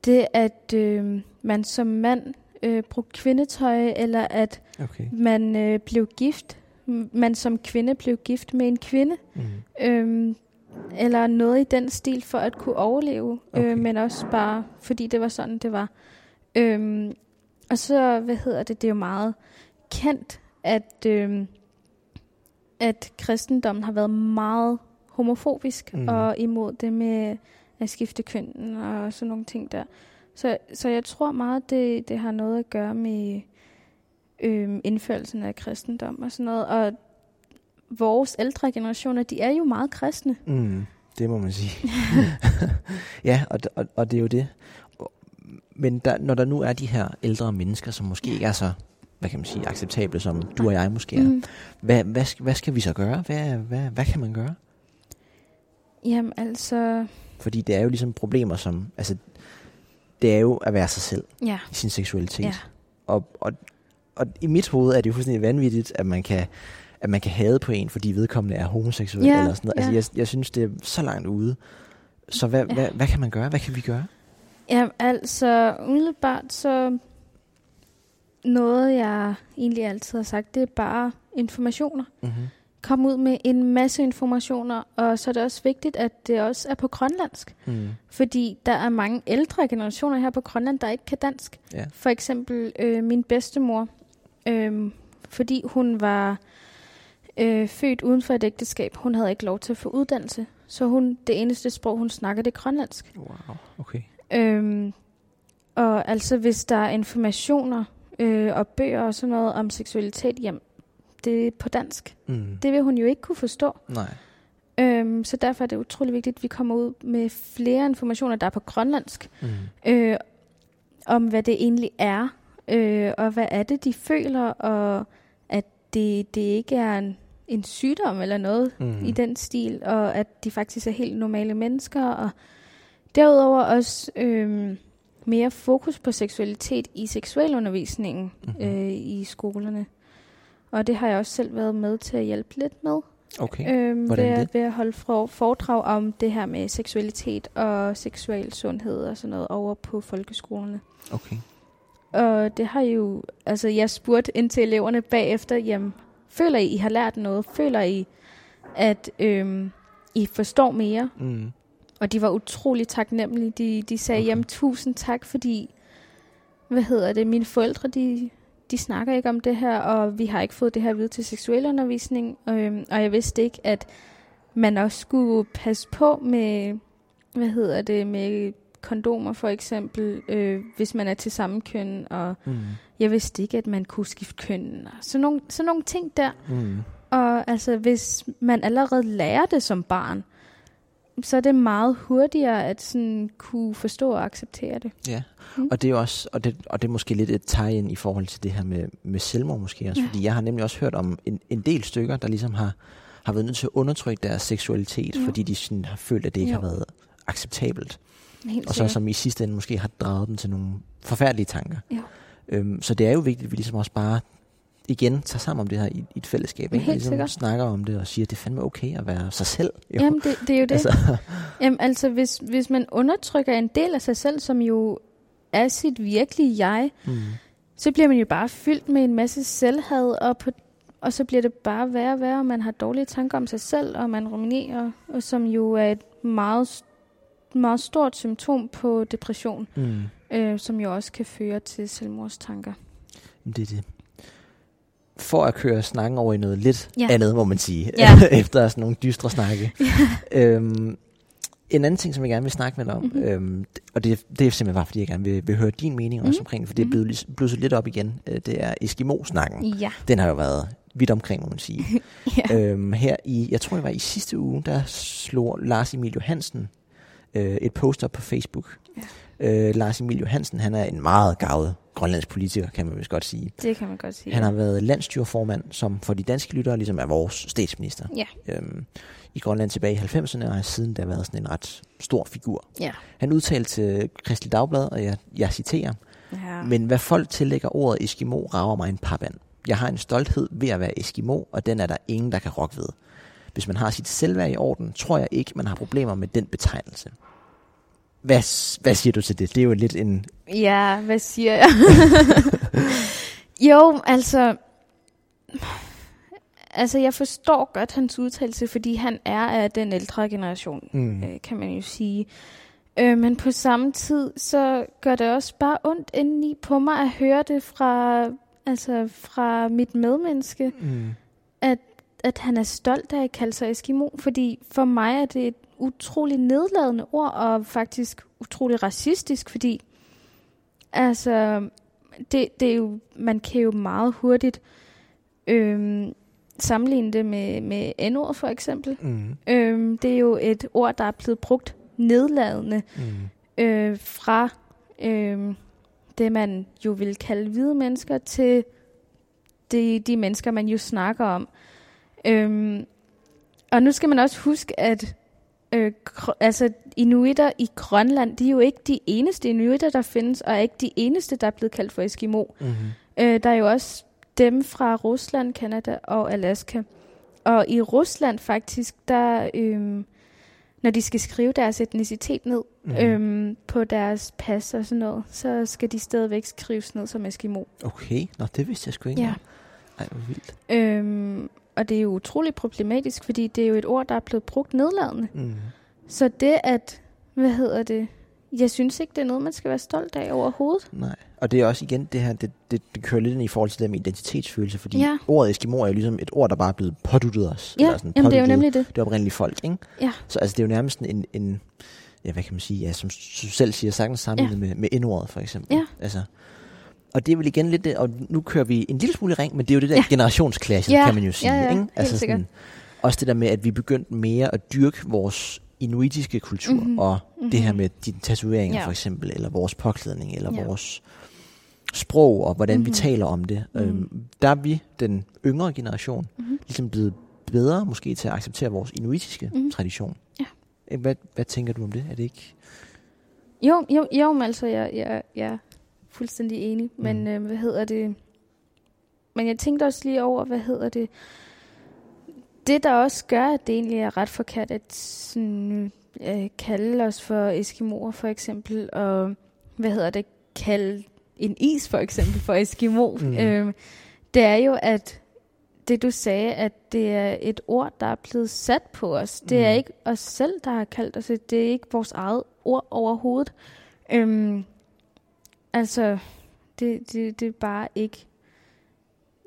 det, at øh, man som mand øh, brugte kvindetøj, eller at okay. man øh, blev gift, man som kvinde blev gift med en kvinde, Mm. øhm, eller noget i den stil for at kunne overleve, Okay. øh, men også bare fordi det var sådan, det var. Øhm, og så, hvad hedder det, det er jo meget kendt, at, øhm, at kristendommen har været meget homofobisk Mm. og imod det med at skifte køn og sådan nogle ting der. Så, så jeg tror meget, det, det har noget at gøre med øhm, indførelsen af kristendom og sådan noget. Og vores ældre generationer, de er jo meget kristne. Mm, det må man sige. ja, og, og, og det er jo det. Men der, når der nu er de her ældre mennesker, som måske ikke er så, hvad kan man sige, acceptable, som du og jeg måske er, mm. Hvad, hvad, hvad skal vi så gøre? Hvad, hvad, hvad kan man gøre? Jamen altså, Fordi det er jo ligesom problemer som, altså, det er jo at være sig selv ja. i sin seksualitet. ja. Og, og, og i mit hoved er det jo fuldstændig vanvittigt, at man kan, at man kan hade på en, fordi vedkommende er homoseksuel Ja, eller sådan noget. ja. Altså, jeg, jeg synes, det er så langt ude. Så hvad, Ja. hvad, hvad kan man gøre? Hvad kan vi gøre? Jamen altså, umiddelbart så noget, jeg egentlig altid har sagt, det er bare informationer. Mm-hmm. Kom ud med en masse informationer, og så er det også vigtigt, at det også er på grønlandsk. Mm. Fordi der er mange ældre generationer her på Grønland, der ikke kan dansk. Ja. For eksempel øh, min bedstemor, øh, fordi hun var øh, født uden for et ægteskab. Hun havde ikke lov til at få uddannelse. Så hun, det eneste sprog, hun snakker, det er grønlandsk. Wow, okay. Øhm, og altså, hvis der er informationer øh, og bøger og sådan noget om seksualitet, jamen, det er på dansk. Mm. Det vil hun jo ikke kunne forstå. Nej. Øhm, så derfor er det utrolig vigtigt, at vi kommer ud med flere informationer, der er på grønlandsk, Mm. øh, om hvad det egentlig er, øh, og hvad er det, de føler, og at det, det ikke er en, en sygdom eller noget Mm. i den stil, og at de faktisk er helt normale mennesker, og derudover også øh, mere fokus på seksualitet i seksualundervisningen Mhm. øh, i skolerne. Og det har jeg også selv været med til at hjælpe lidt med. Okay. Øhm, Hvordan ved, at- det? ved at holde for- foredrag om det her med seksualitet og seksuel sundhed og sådan noget over på folkeskolerne. Okay. Og det har jo, altså jeg spurgte ind til eleverne bagefter, jamen, føler I, I har lært noget? Føler I, at øhm, I forstår mere? Mm. Og de var utrolig taknemmelige. De, de sagde, Okay. jamen tusind tak, fordi, hvad hedder det, mine forældre, de, de snakker ikke om det her, og vi har ikke fået det her videre til seksualundervisning. Øhm, og jeg vidste ikke, at man også skulle passe på med, hvad hedder det, med kondomer for eksempel, øh, hvis man er til samme køn, og Mm. jeg vidste ikke, at man kunne skifte køn, og sådan nogle, sådan nogle ting der. Mm. Og altså, hvis man allerede lærer det som barn, så er det meget hurtigere at sådan kunne forstå og acceptere det. Ja, Mm. og det er jo også, og det, og det er måske lidt et tegn i forhold til det her med, med selvmord måske også, Ja. fordi jeg har nemlig også hørt om en, en del stykker, der ligesom har, har været nødt til at undertrykke deres seksualitet, Ja. fordi de sådan har følt, at det ikke Jo. har været acceptabelt. Helt Og så som i sidste ende måske har draget dem til nogle forfærdelige tanker. Ja. Øhm, så det er jo vigtigt, at vi ligesom også bare igen tager sammen om det her i, i et fællesskab. Ikke? Helt ligesom sikkert. snakker om det og siger, at det er fandme okay at være sig selv. Jo. Jamen, det, det er jo det. Altså. Jamen, altså, hvis, hvis man undertrykker en del af sig selv, som jo er sit virkelige jeg, mm, så bliver man jo bare fyldt med en masse selvhad, og, på, og så bliver det bare værre og værre, og man har dårlige tanker om sig selv, og man ruminerer, og som jo er et meget, meget stort symptom på depression, mm. øh, som jo også kan føre til selvmordstanker. Det er det. For at køre snakken over i noget lidt Ja. ja. andet, må man sige, Ja. efter sådan nogle dystre snakke. øhm, en anden ting, som jeg gerne vil snakke med dig om, Mhm. mm-hmm. øhm, og det, det er simpelthen bare, fordi jeg gerne vil, vil høre din mening også Mhm. omkring det, for det er Mhm. blevet blusset lidt op igen. Øh, Det er Eskimo-snakken. Ja. Den har jo været vidt omkring, må man sige. ja. øhm, her i, jeg tror det var i sidste uge, der slog Lars Emil Johansen øh, et post op på Facebook. Ja. Øh, Lars Emil Johansen, han er en meget gavet grønlandsk politiker, kan man vist godt sige. Det kan man godt sige. Han har været landstyreformand, som for de danske lyttere ligesom er vores statsminister. Ja. Øhm, I Grønland tilbage i 90'erne, og har siden der været sådan en ret stor figur. Ja. Han udtalte til Kristelig Dagblad, og jeg, jeg citerer, ja. men hvad folk tillægger ordet Eskimo rager mig en papand. Jeg har en stolthed ved at være Eskimo, og den er der ingen, der kan rokke ved. Hvis man har sit selvværd i orden, tror jeg ikke, man har problemer med den betegnelse. Hvad, hvad siger du til det? Det er jo lidt en... Ja, hvad siger jeg? jo, altså... Altså, jeg forstår godt hans udtalelse, fordi han er af den ældre generation, Mm. øh, kan man jo sige. Øh, men på samme tid, så gør det også bare ondt indeni på mig at høre det fra, altså, fra mit medmenneske, Mm. at han er stolt af at kalde sig Eskimo, fordi for mig er det et utrolig nedladende ord, og faktisk utrolig racistisk, fordi altså, det, det er jo, man kan jo meget hurtigt øhm, sammenligne det med, med N-ord for eksempel. Mm. Øhm, det er jo et ord, der er blevet brugt nedladende Mm. øh, fra øh, det, man jo vil kalde hvide mennesker, til de, de mennesker, man jo snakker om. Øhm, og nu skal man også huske, at øh, altså, inuitter i Grønland, de er jo ikke de eneste inuitter, der findes, og er ikke de eneste, der er blevet kaldt for Eskimo. Mm. Øh, der er jo også dem fra Rusland, Kanada og Alaska. Og i Rusland faktisk, der, øhm, når de skal skrive deres etnicitet ned Mhm. øhm, på deres pas og sådan noget, så skal de stadigvæk skrives ned som Eskimo. Okay, nå det vidste jeg sgu ikke. Ja. Ej, hvor vildt. Øhm, og det er jo utrolig problematisk, fordi det er jo et ord, der er blevet brugt nedladende. Mm. Så det at, hvad hedder det, jeg synes ikke, det er noget, man skal være stolt af overhovedet. Nej. Og det er også igen det her, det, det, det kører lidt ind i forhold til det med identitetsfølelse, fordi Ja. ordet Eskimo er jo ligesom et ord, der bare er blevet påduttet os. Ja, eller sådan jamen det er jo nemlig det. Det oprindelige folk, ikke? Ja. Så altså, det er jo nærmest en, en ja, hvad kan man sige, ja, som du selv siger, sagtens sammenlignet ja. med, med indordet for eksempel. Ja. Altså, og det er vel igen lidt det, og nu kører vi en lille smule ring, men det er jo det der Ja. generationsklasse, Ja, kan man jo sige. ja, ja, ikke? Altså sikkert. også det der med, at vi begyndte mere at dyrke vores inuitiske kultur, Mhm. mm-hmm. og Mhm. det her med de tatoveringer Ja. for eksempel, eller vores påklædning, eller Ja. vores sprog, og hvordan mm-hmm. vi Mhm. taler om det. Mhm. Øhm, der er vi, den yngre generation, Mhm. ligesom blevet bedre måske til at acceptere vores inuitiske Mhm. mm-hmm. tradition. Ja. Hvad, hvad tænker du om det? Er det ikke... Jo, jo, jo men altså, jeg, jeg, jeg fuldstændig enig. Men Mm. øh, hvad hedder det? Men jeg tænkte også lige over, hvad hedder det? Det, der også gør, at det egentlig er ret forkert at sådan, øh, kalde os for Eskimoer, for eksempel, og hvad hedder det? Kalde en is, for eksempel, for Eskimo. Mm. Øh, det er jo, at det du sagde, at det er et ord, der er blevet sat på os. Det er Mm. ikke os selv, der har kaldt os det. Det er ikke vores eget ord overhovedet. Øhm, altså, det, det, det er bare ikke...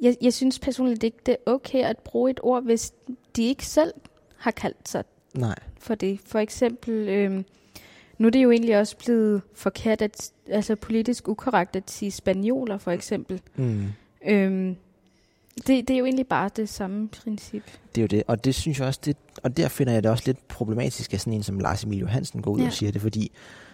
Jeg, jeg synes personligt ikke, det er okay at bruge et ord, hvis de ikke selv har kaldt sig Nej. for det. For eksempel, øhm, nu er det jo egentlig også blevet forkert, at, altså politisk ukorrekt at sige spanioler, for eksempel. Mm. Øhm, det, det er jo egentlig bare det samme princip. Det er jo det, og det synes jeg også, det, og der finder jeg det også lidt problematisk, at sådan en som Lars Emil Johansen går ud Ja. og siger det, fordi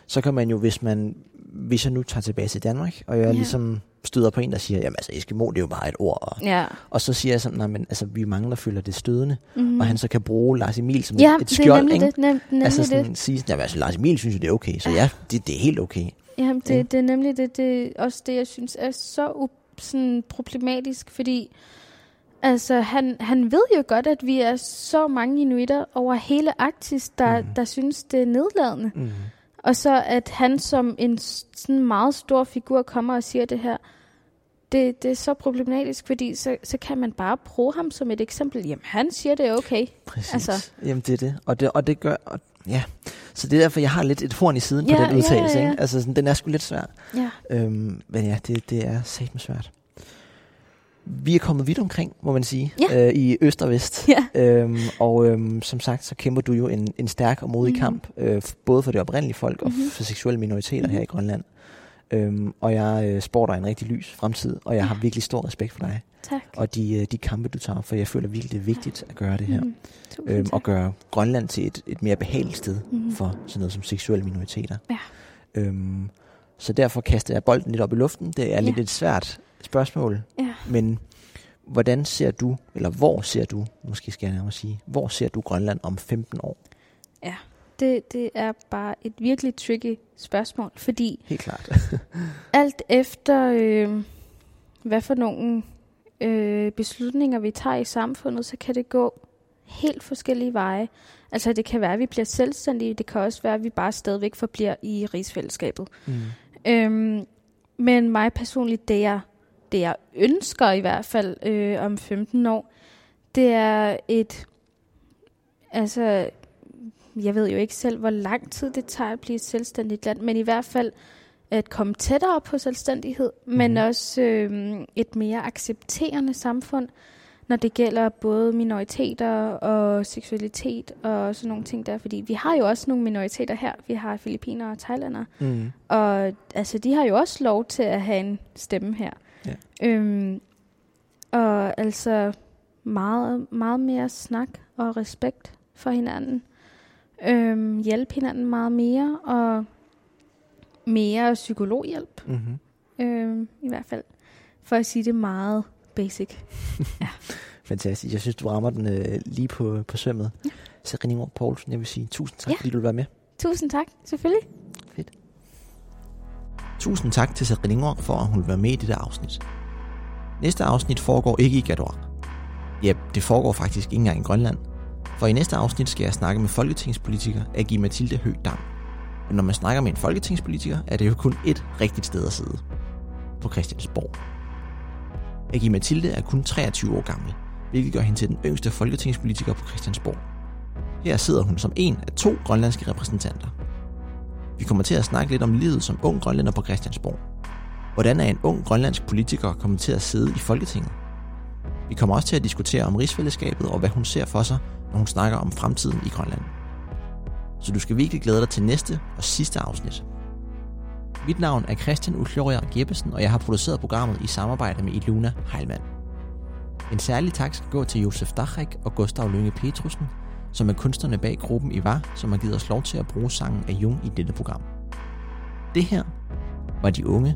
så kan man jo, hvis man, hvis jeg nu tager tilbage til Danmark, og jeg Ja. ligesom støder på en, der siger, jamen altså Eskimo, det er jo bare et ord, og, Ja. og så siger jeg sådan, nej, men altså vi er mange, der føler det stødende, Mm. mm. og han så kan bruge Lars Emil som ja, et, et det er skjold, nemlig ikke? det. Nem, nemlig altså det. sådan sige, sådan, jamen altså Lars Emil synes jo, det er okay, så ja, det, det er helt okay. Jamen, Ja. det, det er nemlig det, det også det, jeg synes er så u- sådan problematisk, fordi altså, han, han ved jo godt, at vi er så mange inuitter over hele Arktis, der, Mhm. der synes, det er nedladende. Mm. Og så at han som en sådan meget stor figur kommer og siger det her, det, det er så problematisk, fordi så, så kan man bare bruge ham som et eksempel. Jamen, han siger, det er okay. Præcis. Altså. Jamen det er det, og det, og det gør, og, ja. Så det er derfor, jeg har lidt et horn i siden Ja, på ja, den udtalelse, ja. ikke? Altså sådan, den er sgu lidt svær. Ja. Øhm, men ja, det, det er satme svært. Vi er kommet vidt omkring, må man sige, Ja. øh, i øst og vest. Ja. Øhm, og øhm, som sagt, så kæmper du jo en, en stærk og modig Mhm. kamp, øh, både for det oprindelige folk og Mhm. for seksuelle minoriteter her Mhm. i Grønland. Øhm, og jeg øh, spår dig en rigtig lys fremtid, og jeg Ja. har virkelig stor respekt for dig. Tak. Og de, øh, de kampe, du tager, for jeg føler virkelig, det er vigtigt at gøre det her. Mhm. Tusind Øhm, tak. og gøre Grønland til et, et mere behageligt sted Mhm. for sådan noget som seksuelle minoriteter. Ja. Øhm, så derfor kaster jeg bolden lidt op i luften. Det er lidt Ja. et svært spørgsmål, Ja. men hvordan ser du, eller hvor ser du, måske skal jeg nærmere sige, hvor ser du Grønland om 15 år? Det, det er bare et virkelig tricky spørgsmål, fordi Helt klart. alt efter, øh, hvad for nogle øh, beslutninger vi tager i samfundet, så kan det gå helt forskellige veje. Altså det kan være, at vi bliver selvstændige, det kan også være, at vi bare stadigvæk forbliver i rigsfællesskabet. mm. Øhm, men mig personligt, det jeg, det jeg ønsker i hvert fald øh, om 15 år, det er et, altså, jeg ved jo ikke selv, hvor lang tid det tager at blive et selvstændigt land, men i hvert fald at komme tættere på selvstændighed, mm-hmm. men Mhm. også øh, et mere accepterende samfund, når det gælder både minoriteter og seksualitet og sådan nogle ting der. Fordi vi har jo også nogle minoriteter her. Vi har filipiner og thailander. Mm. Og altså, de har jo også lov til at have en stemme her. Ja. Øhm, og altså meget, meget mere snak og respekt for hinanden. Øhm, hjælpe hinanden meget mere, og mere psykologhjælp, Mm-hmm. øhm, i hvert fald. For at sige det meget basic. Fantastisk. Jeg synes, du rammer den øh, lige på, på sømmet. Ja. Serine Ingrid Poulsen, jeg vil sige tusind tak, Ja. fordi du vil være med. Tusind tak, selvfølgelig. Tusind tak til Serine Ingrid for, at hun vil være med i dette afsnit. Næste afsnit foregår ikke i Gadorak. Ja, det foregår faktisk ikke engang i Grønland. For i næste afsnit skal jeg snakke med folketingspolitiker Agi Mathilde Høgdam. Og når man snakker med en folketingspolitiker, er det jo kun ét rigtigt sted at sidde. På Christiansborg. Agi Mathilde er kun 23 år gammel, hvilket gør hende til den yngste folketingspolitiker på Christiansborg. Her sidder hun som en af to grønlandske repræsentanter. Vi kommer til at snakke lidt om livet som ung grønlænder på Christiansborg. Hvordan er en ung grønlandsk politiker kommet til at sidde i Folketinget? Vi kommer også til at diskutere om rigsfællesskabet og hvad hun ser for sig, når hun snakker om fremtiden i Grønland. Så du skal virkelig glæde dig til næste og sidste afsnit. Mit navn er Christian Ulfjorger Jeppesen, og jeg har produceret programmet i samarbejde med Iluna Heilmann. En særlig tak skal gå til Josef Dachrik og Gustav Lønge Petrusen, som er kunstnerne bag gruppen Ivar, som har givet os lov til at bruge sangen af Jung i dette program. Det her var de unge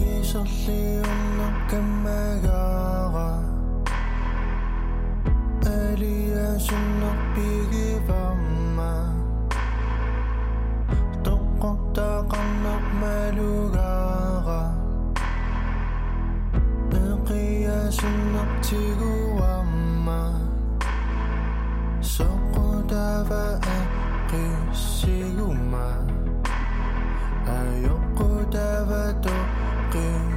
이설리 없는 감매가와 에리엔 신옥 비기밤만 똑같다 건너 매루가가 느끼야 신옥 지구와만 속고다바 에끼시구만 아욕고다바 또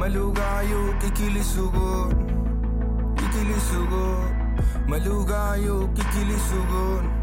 Malugayo, kikilisugon Kikilisugon Malugayo, kikilisugon